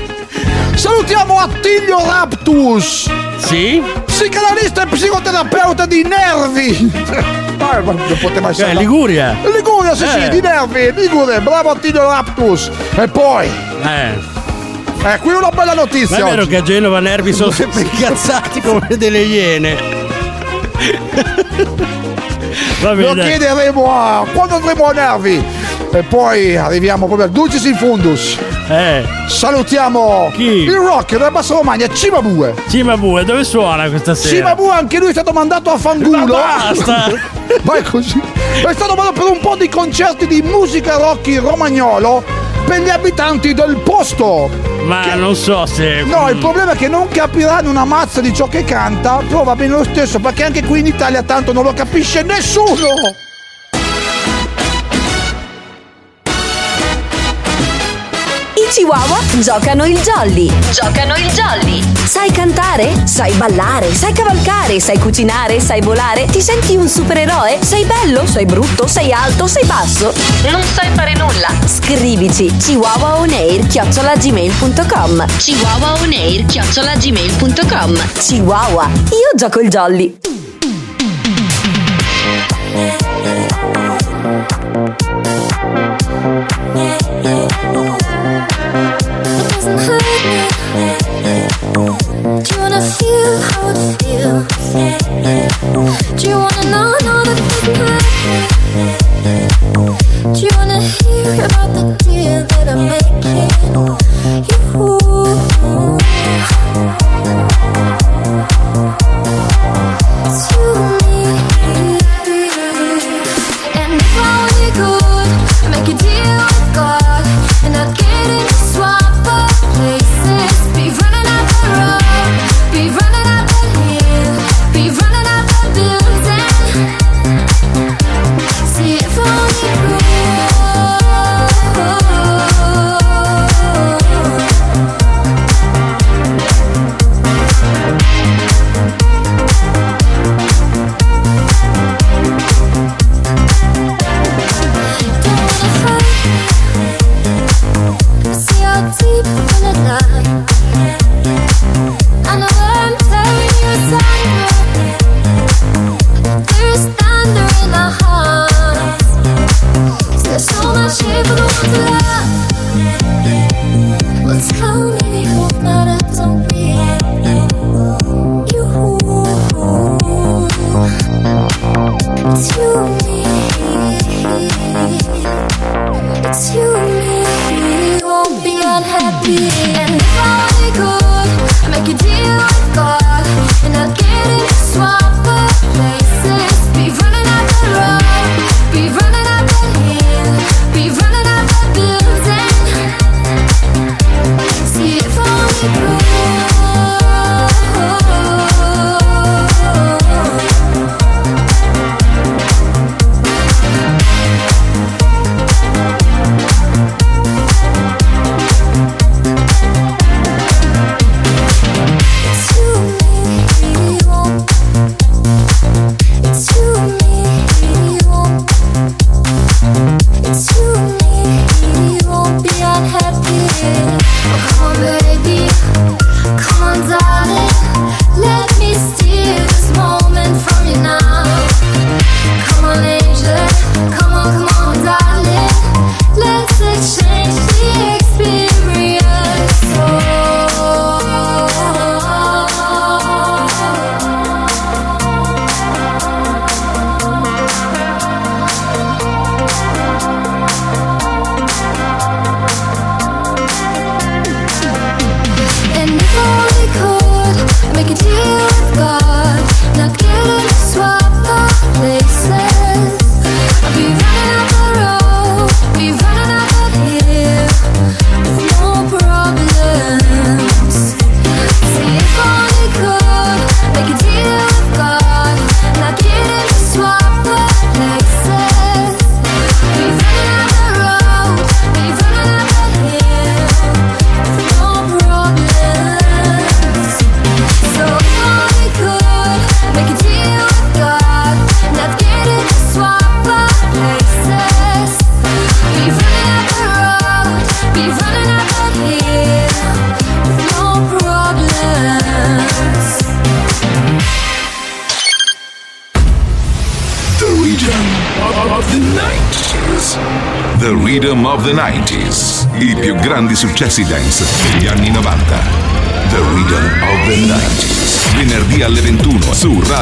salutiamo Attilio Raptus. Sì? Psicanalista e psicoterapeuta di nervi. Ah, ma non poteva essere. Eh, Liguria. Liguria, sì, Eh. sì, di nervi. Liguria, bravo Attilio Raptus. E poi, Eh. eh, qui una bella Ma notizia. è vero oggi. che a Genova Nervi sono (laughs) sempre incazzati come delle iene. (laughs) Va Lo chiederemo a quando andremo a Nervi. E poi arriviamo proprio al Dulcis in Fundus. Eh. Salutiamo Chi? il rocker della Bassa Romagna, Cimabue. Cimabue, dove suona questa sera? Cimabue anche lui è stato mandato a fangulo. Ma basta! (laughs) Ma è così. È stato mandato per un po' di concerti di musica rock in romagnolo per gli abitanti del posto. Ma non so se. No, il problema è che non capiranno una mazza di ciò che canta, però va bene lo stesso, perché anche qui in Italia tanto non lo capisce nessuno. Chihuahua giocano il jolly. Giocano il jolly. Sai cantare? Sai ballare? Sai cavalcare? Sai cucinare? Sai volare? Ti senti un supereroe? Sei bello? Sei brutto? Sei alto? Sei basso? Non sai fare nulla? Scrivici chihuahuaonair chiocciolagmail.com chihuahuaonair chiocciolagmail.com Chihuahua, io gioco il jolly. Do It's you and me. Won't be unhappy. And if I good, make a deal with God,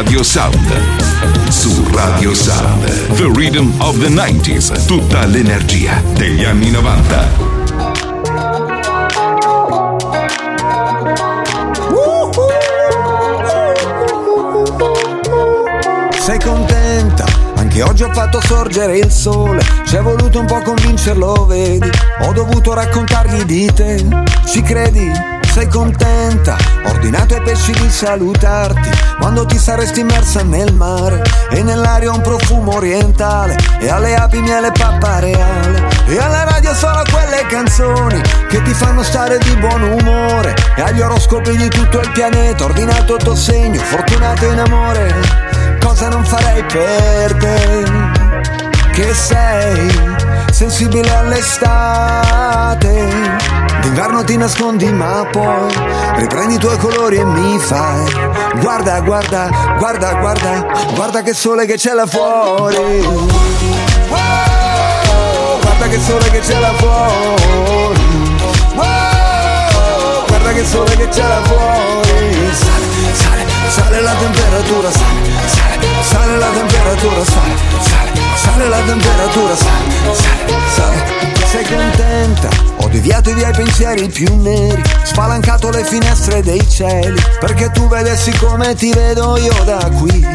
Radio Sound. Su Radio Sound. The Rhythm of the 90s. Tutta l'energia degli anni 90. Sei contenta? Anche oggi ho fatto sorgere il sole. Ci è voluto un po' convincerlo, vedi? Ho dovuto raccontargli di te. Ci credi? Sei contenta? Ho ordinato ai pesci di salutarti quando ti saresti immersa nel mare. E nell'aria un profumo orientale e alle api miele pappareale e alla radio solo quelle canzoni che ti fanno stare di buon umore. E agli oroscopi di tutto il pianeta ordinato il tuo segno fortunato in amore. Cosa non farei per te? Che sei sensibile all'estate d'inverno ti nascondi ma poi riprendi i tuoi colori e mi fai. Guarda guarda guarda guarda guarda che sole che c'è là fuori. Guarda che sole che c'è là fuori. Guarda che sole che c'è là fuori. Sale sale sale la temperatura sale sale sale la temperatura sale sale sale la temperatura sale sale sale. Sei contenta? Deviato i miei pensieri più neri, spalancato le finestre dei cieli, perché tu vedessi come ti vedo io da qui.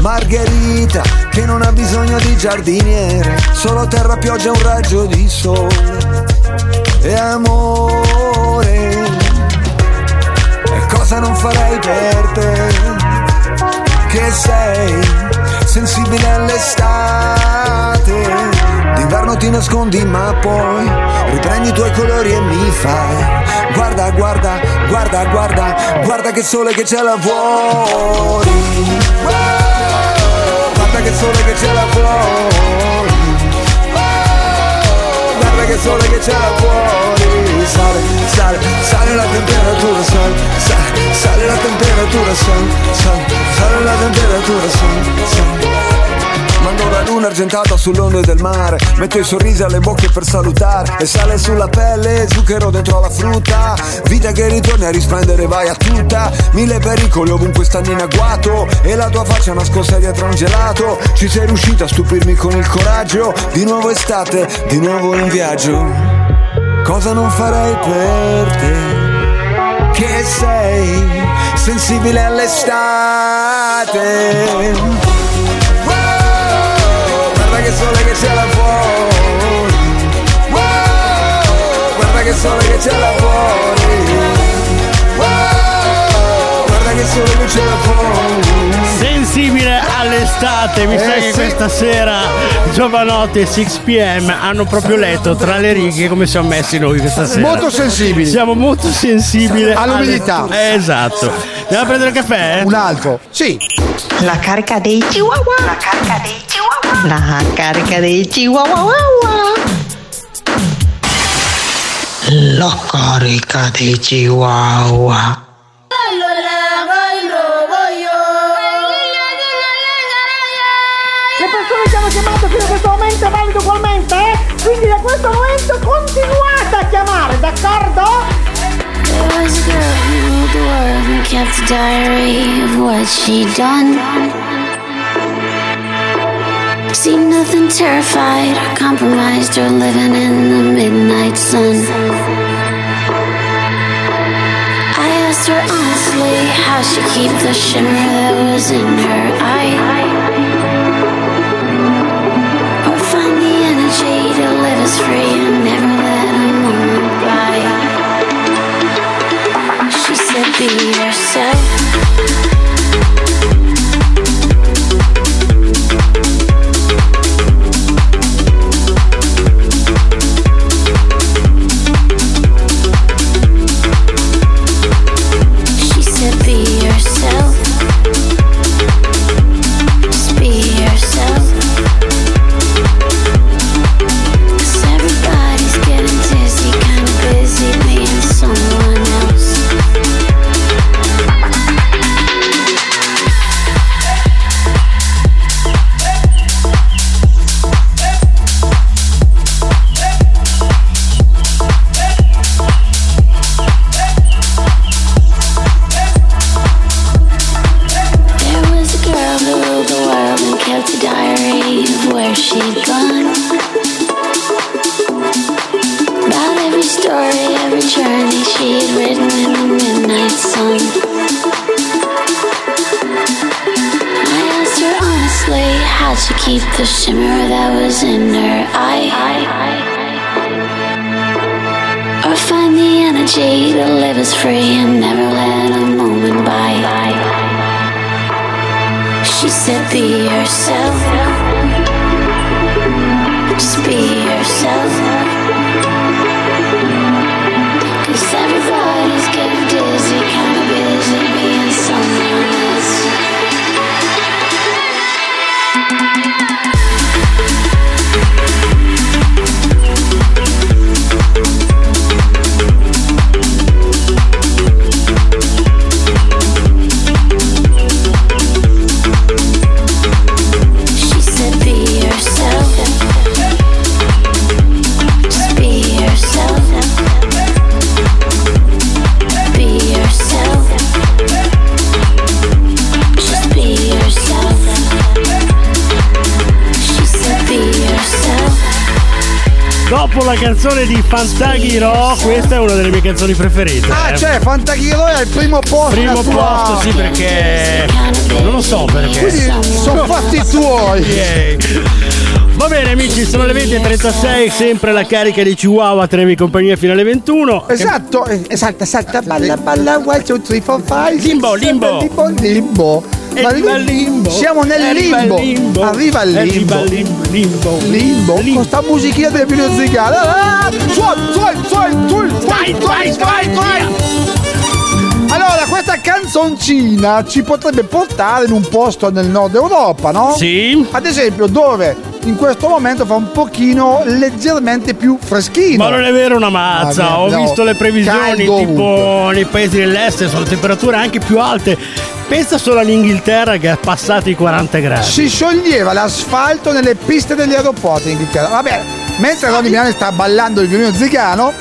Margherita, che non ha bisogno di giardiniere, solo terra, pioggia, un raggio di sole. E amore, e cosa non farei per te? Che sei sensibile all'estate D'inverno ti nascondi ma poi riprendi i tuoi colori e mi fai. Guarda, guarda, guarda, guarda, guarda che sole che c'è là fuori. Guarda che sole che c'è là fuori. Guarda che sole che c'è là fuori. Sale, sale, sale la temperatura, sale, sale, sale la temperatura, sale, sale, sale la temperatura, sale, sale Mando la luna argentata sull'onde del mare. Metto i sorrisi alle bocche per salutare. E sale sulla pelle, zucchero dentro alla frutta. Vita che ritorni a risplendere, vai a tutta. Mille pericoli ovunque stanno in agguato E la tua faccia nascosta dietro un gelato. Ci sei riuscita a stupirmi con il coraggio. Di nuovo estate, di nuovo in viaggio. Cosa non farei per te? Che sei sensibile all'estate che sole che c'è là fuori Wow, Guarda che sole che c'è là fuori Wow, Guarda che sole che c'è là fuori Sensibile all'estate, mi sa Eh, che sì. questa sera Giovanotti e 6pm hanno proprio letto tra le righe come siamo messi noi questa sera. Molto sensibili. Siamo molto sensibili All'umidità. alle- Eh, esatto. Andiamo a prendere il caffè? Un altro. Sì. La carica dei chihuahua. La carica dei chihuahua. La carica dei chihuahua. La carica dei chihuahua. Le persone che hanno chiamato fino a questo momento è valido ugualmente, eh? Quindi da questo momento continuate a chiamare, d'accordo? There was a girl who ruled the world and kept a diary of what she'd done. Seen nothing terrified or compromised or living in the midnight sun. I asked her honestly how she keep the shimmer that was in her eye. Or find the energy to live as free and never let a moment by. She said, Be yourself. Fantaghiro, questa è una delle mie canzoni preferite. Ah, eh. cioè, Fantaghiro è al primo posto. Primo tua- posto, sì, perché. Non lo so perché. Quindi sono fatti (laughs) tuoi. Va bene amici, sono le 20.36, sempre la carica di Chihuahua, tenevi compagnia fino alle 21. Esatto, eh, esatto, esatto. Balla, balla, one, two, three, four, five. six, Limbo, seven, limbo. Limbo, limbo. Arriva il limbo. Siamo nel limbo. limbo. Arriva il limbo. Arriva il limbo. Limbo. Con sta musichina del video zigale. Ah, suon, suon, suon, suon, Vai, vai, vai, suon. Allora, questa canzoncina ci potrebbe portare in un posto nel nord Europa, no? Sì. Ad esempio, dove in questo momento fa un pochino leggermente più freschino. Ma non è vero una mazza, Ah, ho no. visto le previsioni Caldo tipo ovunque. nei paesi dell'est sono temperature anche più alte. Pensa solo all'Inghilterra che ha passato i 40 gradi. Si scioglieva l'asfalto nelle piste degli aeroporti in Inghilterra. Vabbè, mentre Ronny Milani sta ballando il violino zigano,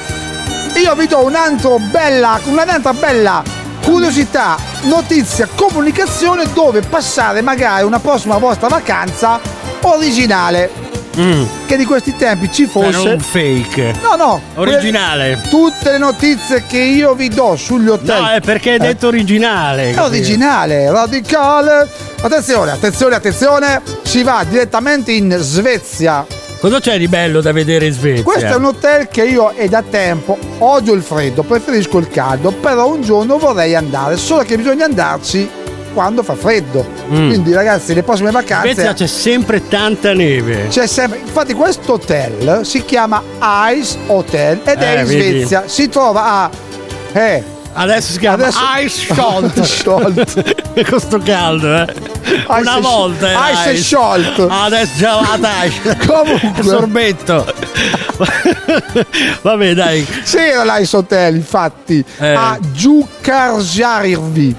io vi do un'altra bella, un'altra bella curiosità, notizia, comunicazione dove passare magari una prossima vostra vacanza originale. Che di questi tempi ci fosse. un fake. No, no. Originale. que- tutte le notizie che io vi do sugli hotel. No, è perché hai detto originale. È capito? originale, radicale. Attenzione, attenzione, attenzione. Si va direttamente in Svezia. Cosa c'è di bello da vedere in Svezia? Questo è un hotel che io è da tempo odio il freddo, preferisco il caldo, però un giorno vorrei andare, solo che bisogna andarci quando fa freddo. Mm. Quindi ragazzi, le prossime In vacanze Svezia c'è sempre tanta neve. c'è sempre, infatti questo hotel si chiama Ice Hotel ed è Eh, in vedi. Svezia. Si trova a eh, Adesso si chiama Adesso- Ice Schalt. Schalt. (laughs) Con sto caldo, eh. Una Ice- volta era Ice Schalt. Adesso già la tascia. (laughs) Comunque. Sorbetto. (laughs) Vabbè, dai. C'era l'Ice Hotel, infatti, Eh. a Giucarjarvi.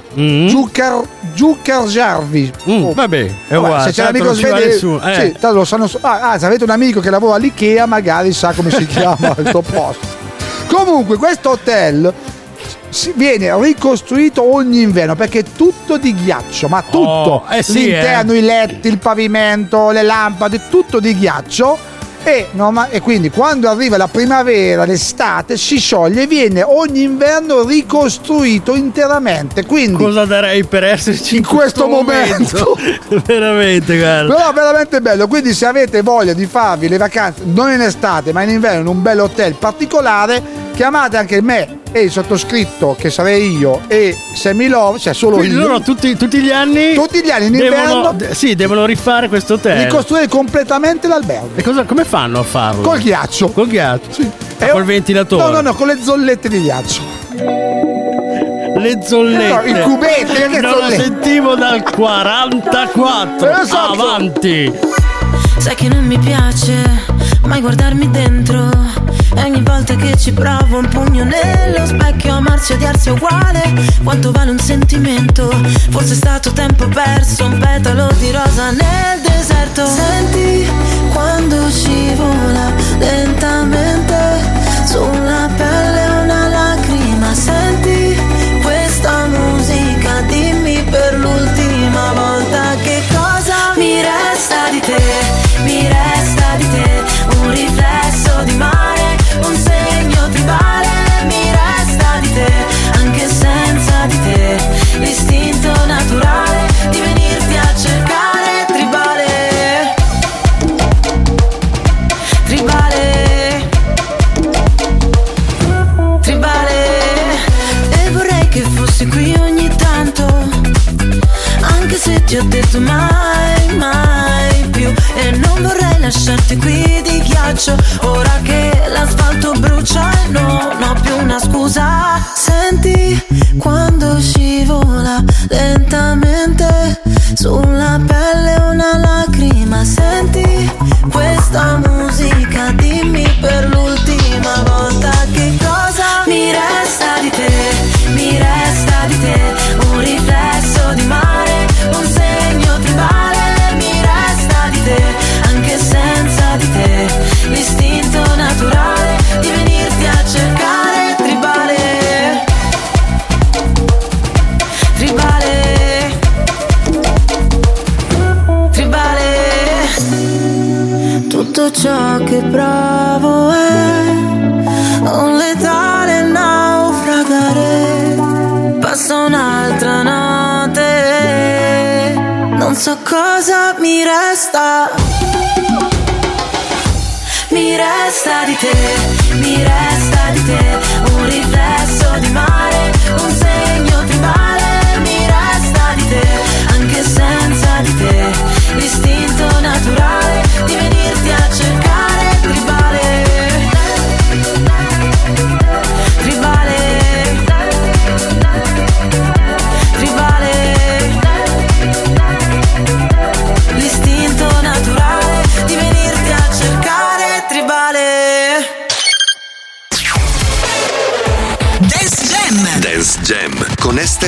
Giucar, Giucarjarvi. Oh. vabbè, è Vabbè, uguale, Se c'è l'amico svedese, eh. sì, tanto lo sanno ah, ah, se avete un amico che lavora all'Ikea, magari sa come si chiama il suo posto. Comunque, questo hotel viene ricostruito ogni inverno perché è tutto di ghiaccio, ma tutto. Oh, eh sì, L'interno, eh. i letti, il pavimento, le lampade, tutto di ghiaccio. E, norma- e quindi quando arriva la primavera, l'estate, si scioglie e viene ogni inverno ricostruito interamente. Quindi Cosa darei per esserci in, In questo momento. (laughs) Veramente, guarda. Però veramente bello, quindi se avete voglia di farvi le vacanze non in estate ma in inverno in un bel hotel particolare, chiamate anche me e il sottoscritto che sarei io e Sammy Love, cioè solo Quindi io. loro tutti, tutti gli anni. Tutti gli anni in devono, inverno de- Sì, devono rifare questo hotel. ricostruire completamente l'albergo. E cosa, come fanno a farlo? Col ghiaccio. Col ghiaccio? Sì. Ah, col ventilatore? No, no, no, con le zollette di ghiaccio. Le zollette. No, i cubetti, che Non la zollette? sentivo dal 44. Esatto. Avanti. Sai che non mi piace mai guardarmi dentro. E ogni volta che ci provo un pugno nello specchio, amarsi e odiarsi è uguale. Quanto vale un sentimento? Forse è stato tempo perso, un petalo di rosa nel deserto. Sbagliato mai, mai più. E non vorrei lasciarti qui di ghiaccio. Ora che l'asfalto brucia e non ho più una scusa. Senti resta. Mi resta di te Mi resta di te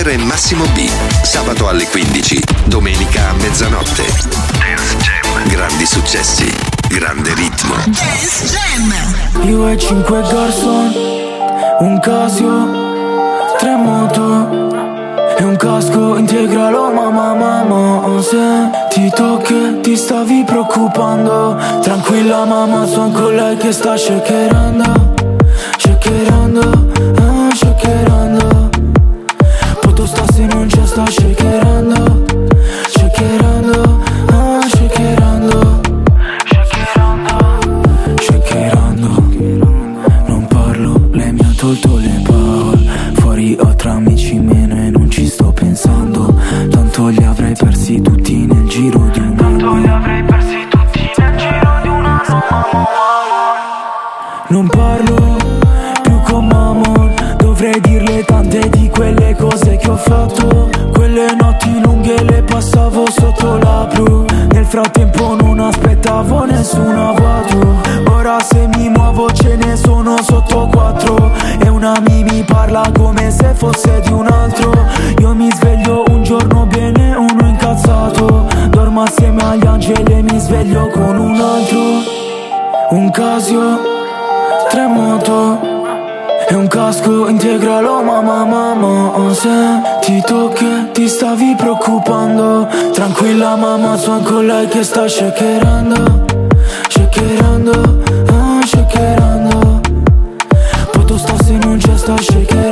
Esther e Massimo B. Sabato alle 15, domenica a mezzanotte. Dance Jam. Grandi successi, grande ritmo. Dance Jam. Io e cinque garçon, un Casio, tre moto e un casco integralo mamma mamma Ho sentito che ti stavi preoccupando Tranquilla mamma, sono con lei che sta shakerando Shakerando, ah, shakerando sta shakerando Shakerando, ah, shakerando Shakerando Non parlo, lei mi ha tolto le parole. Fuori ho tra amici meno e non ci sto pensando. Tanto li avrei persi tutti nel giro di un anno Tanto li avrei persi tutti nel giro di un anno. Non parlo più con Mamon. Dovrei dirle tante di quelle cose che ho fatto frattempo non aspettavo nessun avvato Ora se mi muovo ce ne sono sotto quattro. E una mi mi parla come se fosse di un altro. Io mi sveglio un giorno bene, uno incazzato. Dormo assieme agli angeli e mi sveglio con un altro. Un Casio, tre moto e un casco integralo mamma mamma Ho sentito che ti stavi preoccupando. Tranquilla mamma sono con lei che sta shakerando. Shakerando, ah shakerando. Poto sta se non c'è sta shakerando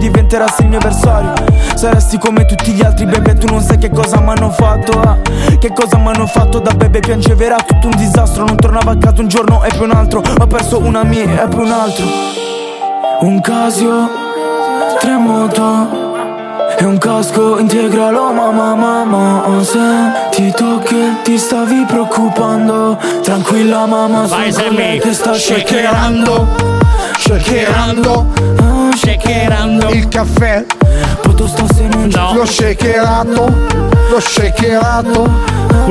diventerassi il mio avversario. Saresti come tutti gli altri bebe Tu non sai che cosa mi hanno fatto eh. Che cosa mi hanno fatto da bebe Piangeva era tutto un disastro. Non tornavo a casa un giorno e poi un altro. Ho perso una mia e poi un altro. Un Casio Tre moto e un casco integralo mamma mamma Ho sentito che ti stavi preoccupando. Tranquilla mamma sono che sta Shakerando, shakerando, shakerando il caffè. Se non No. L'ho shakerato, l'ho shakerato.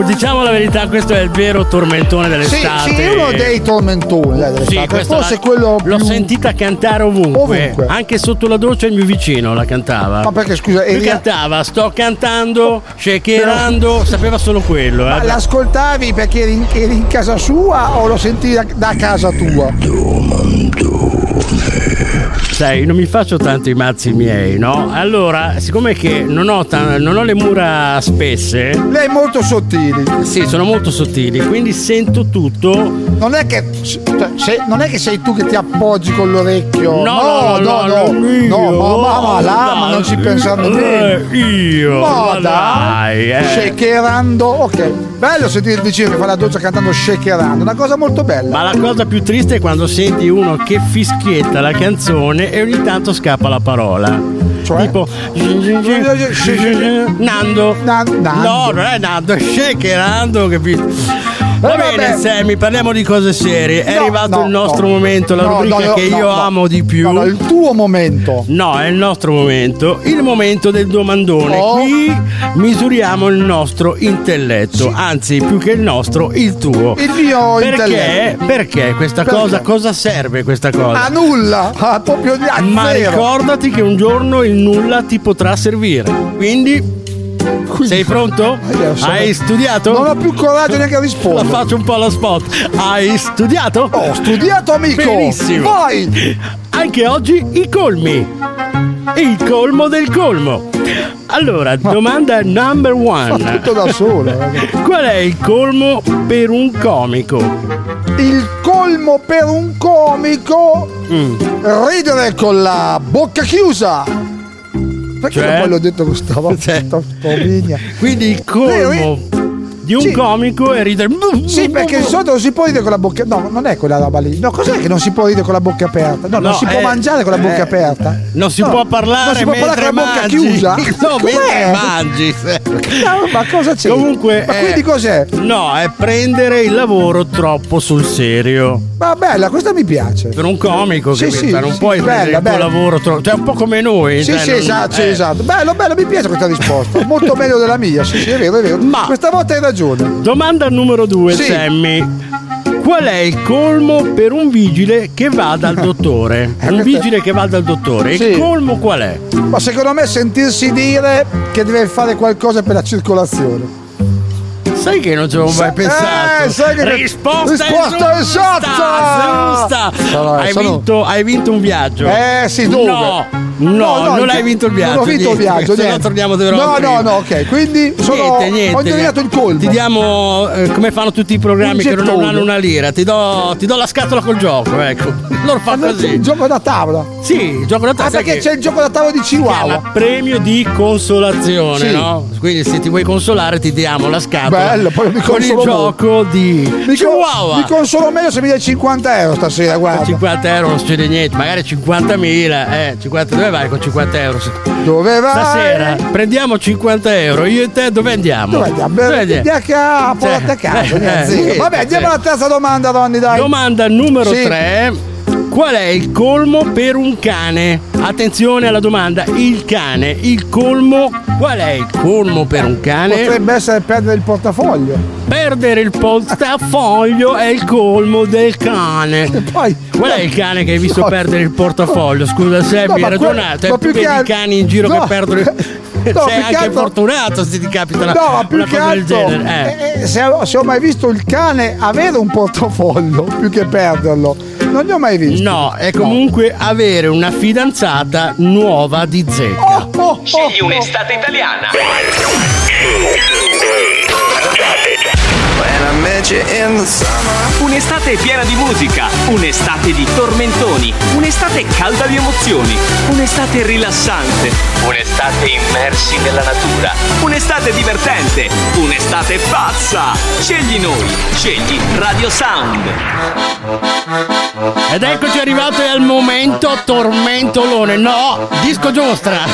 Diciamo la verità, questo è il vero tormentone Sì, dell'estate. sì, uno dei tormentoni dai, Sì, dell'estate. questo Forse la- quello L'ho più... sentita cantare ovunque. Ovunque. Anche sotto la doccia il mio vicino la cantava. Ma perché scusa, Lui eri- cantava, sto cantando, shakerando, sapeva solo quello. Ma Eh. l'ascoltavi perché eri in, eri in casa sua o lo sentivi da, da casa tua? Sai, non mi faccio tanto i mazzi miei, no? Allora, siccome che non ho, ta- non ho le mura spesse. Lei è molto sottili. Sì, sono molto sottili, quindi sento tutto. Non è che. cioè, se- non è che sei tu che ti appoggi con l'orecchio. No, no, no, no. non io. No, ma, ma, ma là, ma non ci pensando bene. Eh, io. Ma ma dai, dai, eh. shakerando. Ok, bello sentire il vicino che fa la doccia cantando shakerando. Una cosa molto bella. Ma la cosa più triste è quando senti uno che fischietta la canzone e ogni tanto scappa la parola. Cioè? Tipo Nando. No, non è Nando, è shakerando, capito? Va bene, vabbè. Sammy, parliamo di cose serie. È No, arrivato no, il nostro no. momento, la rubrica che io amo di più. No, il tuo momento. No, è il nostro momento, il momento del domandone. Oh. Qui misuriamo il nostro intelletto, anzi, più che il nostro, il tuo. Il mio perché? intelletto. Perché questa Perché? cosa? Cosa serve questa cosa? A nulla, a proprio di a Ma zero. ricordati che un giorno il nulla ti potrà servire. Quindi. Sei pronto? io sono- Hai studiato? Non ho più coraggio neanche a La rispondere. faccio un po' allo spot. Hai studiato? Ho studiato, amico. Benissimo. Vai. Anche oggi i colmi. Il colmo del colmo. Allora, domanda number Fa one. tutto da solo. eh. Qual è il colmo per un comico? Il colmo per un comico Mm. ridere con la bocca chiusa. Perché Cioè? poi l'ho detto (laughs) sto vigna. Quindi il colmo di un Sì. comico è ridere. Sì, perché di solito non si può ridere con la bocca. No, non è quella roba lì. No, cos'è che non si può ridere con la bocca aperta? No, non No, si può eh, mangiare con la bocca eh, aperta. Non si No, può parlare non si può parlare con la bocca mangi. chiusa. (laughs) No, Com'è? mentre mangi. No, ma cosa c'è? Comunque, Ma eh, quindi cos'è? No, è prendere il lavoro troppo sul serio. Ma bella, questa mi piace. Per un comico, Sì, capito? sì, non sì, puoi bella, prendere il tuo bella. lavoro troppo. Cioè, un po' come noi. Sì, cioè, sì, non- esatto, eh. esatto. Bello, bello, mi piace questa risposta. Molto meglio della mia. Sì, sì, è vero, è vero. Ma- questa volta hai ragione. Domanda numero due, Sì. Sammy. Qual è il colmo per un vigile che va dal (laughs) dottore? un questa- vigile che va dal dottore. Sì. Il colmo qual è? Ma secondo me sentirsi dire che deve fare qualcosa per la circolazione. Sai che non ci avevo mai pensato. Eh, sai che- risposta, risposta giusta! Sono- hai, sono- vinto, hai vinto un viaggio. Eh sì, dove? No, no, No, no, non hai vinto il viaggio. Non ho vinto il niente, viaggio, se no niente. torniamo dove No, no, no, ok. Quindi sono, Niente, niente. ho indovinato il colmo. Ti diamo, eh, come fanno tutti i programmi che non hanno una lira, ti do, ti do la scatola col gioco, ecco. Loro fanno c'è così. Il gioco da tavola. Sì, il gioco da Ah, tavola. sai perché c'è il gioco da tavola di Chihuahua. premio di consolazione, Sì. no? Quindi se ti vuoi consolare ti diamo la scatola Bello, poi mi con il consolo gioco di Mi, Chihuahua. mi consolo meglio se mi dai 50 euro stasera, guarda. 50 euro non succede niente, magari 50.000, eh, 50, dove vai con 50 euro? Dove vai? Stasera prendiamo 50 euro, io e te dove andiamo? Dove andiamo? Dove andiamo? Via a porta a casa, eh, niente, Vabbè, andiamo sì. alla terza domanda, Ronny, dai. Domanda numero Sì. 3. Qual è il colmo per un cane? Attenzione alla domanda, il cane, il colmo, qual è il colmo per un cane? Potrebbe essere perdere il portafoglio. Perdere il portafoglio è il colmo del cane. Poi, Qual è il cane che hai visto No. perdere il portafoglio? Scusa, se No, hai ragionato. ma più che vedi al- cani in giro No. che perdono. (laughs) (laughs) No, Sei più che anche altro- fortunato se ti capita una, No, ma più che cosa del altro, genere. eh. eh, eh, se, ho, se ho mai visto il cane avere un portafoglio più che perderlo, non li ho mai visti. No, è comunque avere una fidanzata nuova di zecca. Oh, oh, Scegli oh. un'estate italiana. Un'estate piena di musica, un'estate di tormentoni, un'estate calda di emozioni, un'estate rilassante, un'estate immersi nella natura, un'estate divertente, un'estate pazza. Scegli noi, scegli Radio Sound. Ed eccoci arrivati al momento tormentolone. No, disco giostra.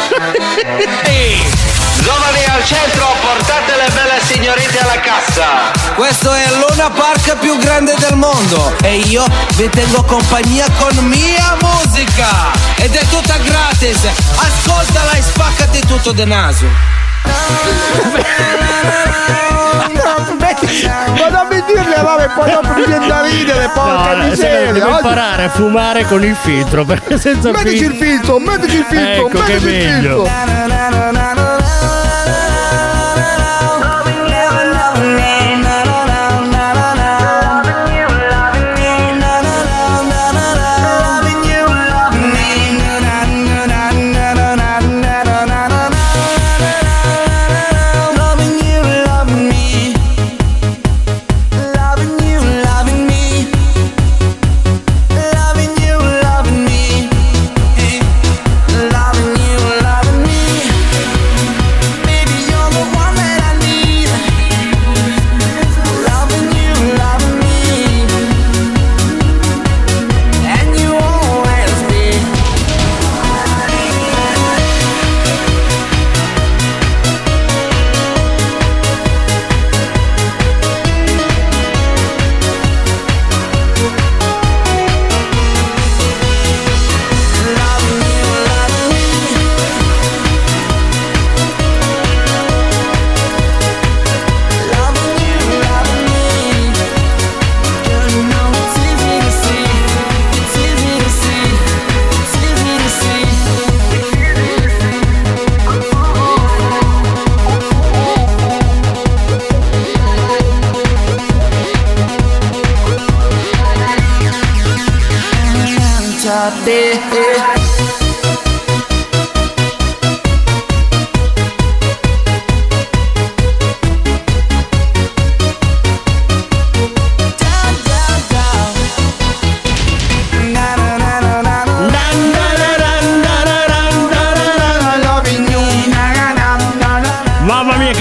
Giovani al centro, portate le belle signorine alla cassa. Questo è il Luna Park più grande del mondo e io vi tengo compagnia con mia musica. Ed è tutta gratis. Ascoltala e spaccati tutto de naso. Ma non mi dirle robe, poi dopo mi viene da ridere, porca No, miseria. devo Oggi- imparare a fumare con il filtro perché senza Mettici il filtro, mettici il filtro, Ecco che mettici il meglio. filtro.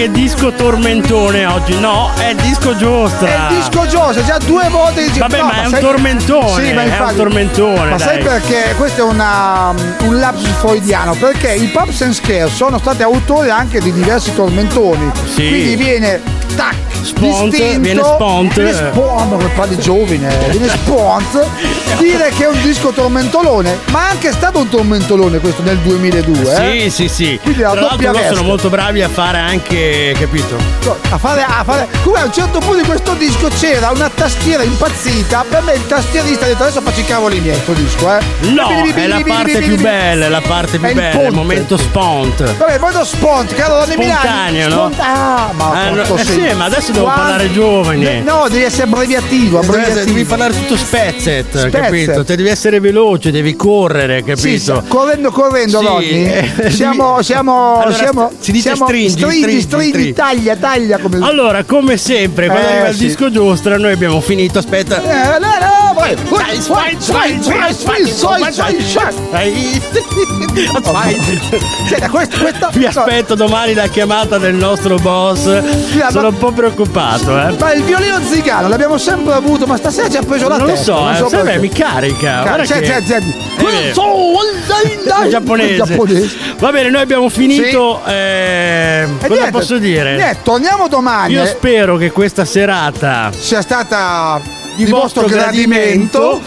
Disco tormentone oggi, no, è disco giostra. È disco Giose, già due volte dici, Vabbè, no, ma è un sai- tormentone, Sì, ma è un infatti- tormentone, Ma sai dai. perché? Questo è una, un lapsus freudiano, perché i Pubs and Scare sono stati autori anche di diversi tormentoni. Sì. Quindi viene tac, Spont, distinto, viene spont. viene spont, come parli giovine, viene spont, (laughs) dire che è un disco tormentolone, ma è anche stato un tormentolone questo nel 2002. eh? Sì, sì, sì. Quindi la Tra doppia loro sono molto bravi a fare anche, capito? a fare, a fare. Come a un certo punto di questo disco c'era una tastiera impazzita. Per me il tastierista ha detto adesso faccio i cavoli miei sto disco, eh. No, è la parte più bella, è la parte È più il bella, il ponte. momento spont. Vabbè, poi lo spont, caro Ronny Milani. Spontaneo, no? Spont- ah, ma Eh, no, eh sì, ma adesso devo parlare giovani. No, devi essere abbreviativo, Devi, abbreviativo. devi parlare tutto spezzet, Spezzet. capito? Te devi essere veloce, devi correre, capito? Sì, sì, correndo, correndo, Sì, Ronny. eh, Siamo, siamo, Allora, siamo. si dice siamo stringi, stringi, stringi, stringi, stringi. taglia, taglia come. Allora, come sempre, quando Eh, arriva il disco giostra, noi abbiamo finito. Aspetta. Eh, no, vai. Vai, vai, vai, vai, vai, vai, vai, vai. (laughs) Senta, questo, questo. Vi aspetto domani la chiamata del nostro boss. ma- Sono un po' preoccupato, eh. Ma il violino zigano l'abbiamo sempre avuto, ma stasera ci ha preso la Non lo testa. so, eh, sai, perché. beh, mi carica. Guarda Senti, che- senti, senti. Eh, giapponese. giapponese. Va bene, noi abbiamo finito. eh, E cosa niente, posso dire? Niente, torniamo domani. Io eh. spero che questa serata sia stata di, vostro gradimento.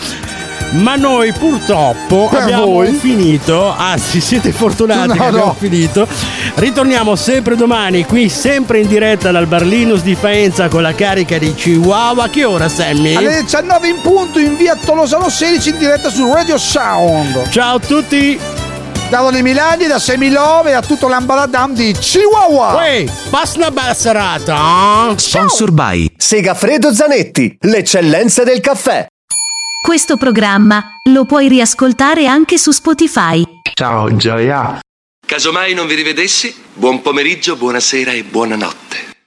Ma noi purtroppo Per abbiamo voi? finito, anzi siete fortunati (laughs) No, che abbiamo no. finito. Ritorniamo sempre domani qui, sempre in diretta dal Barlinus di Faenza con la carica di Chihuahua. Che ora Sammy? Alle 19 in punto in via Tolosano 16 in diretta su Radio Sound. Ciao a tutti! Da Ronny Milani, da Semilove e a tutto l'ambaradam di Chihuahua. Uè, passa una bella serata. eh? Sponsor by Segafredo Zanetti, l'eccellenza del caffè. Questo programma lo puoi riascoltare anche su Spotify. Ciao Gioia. Casomai non vi rivedessi, buon pomeriggio, buonasera e buonanotte.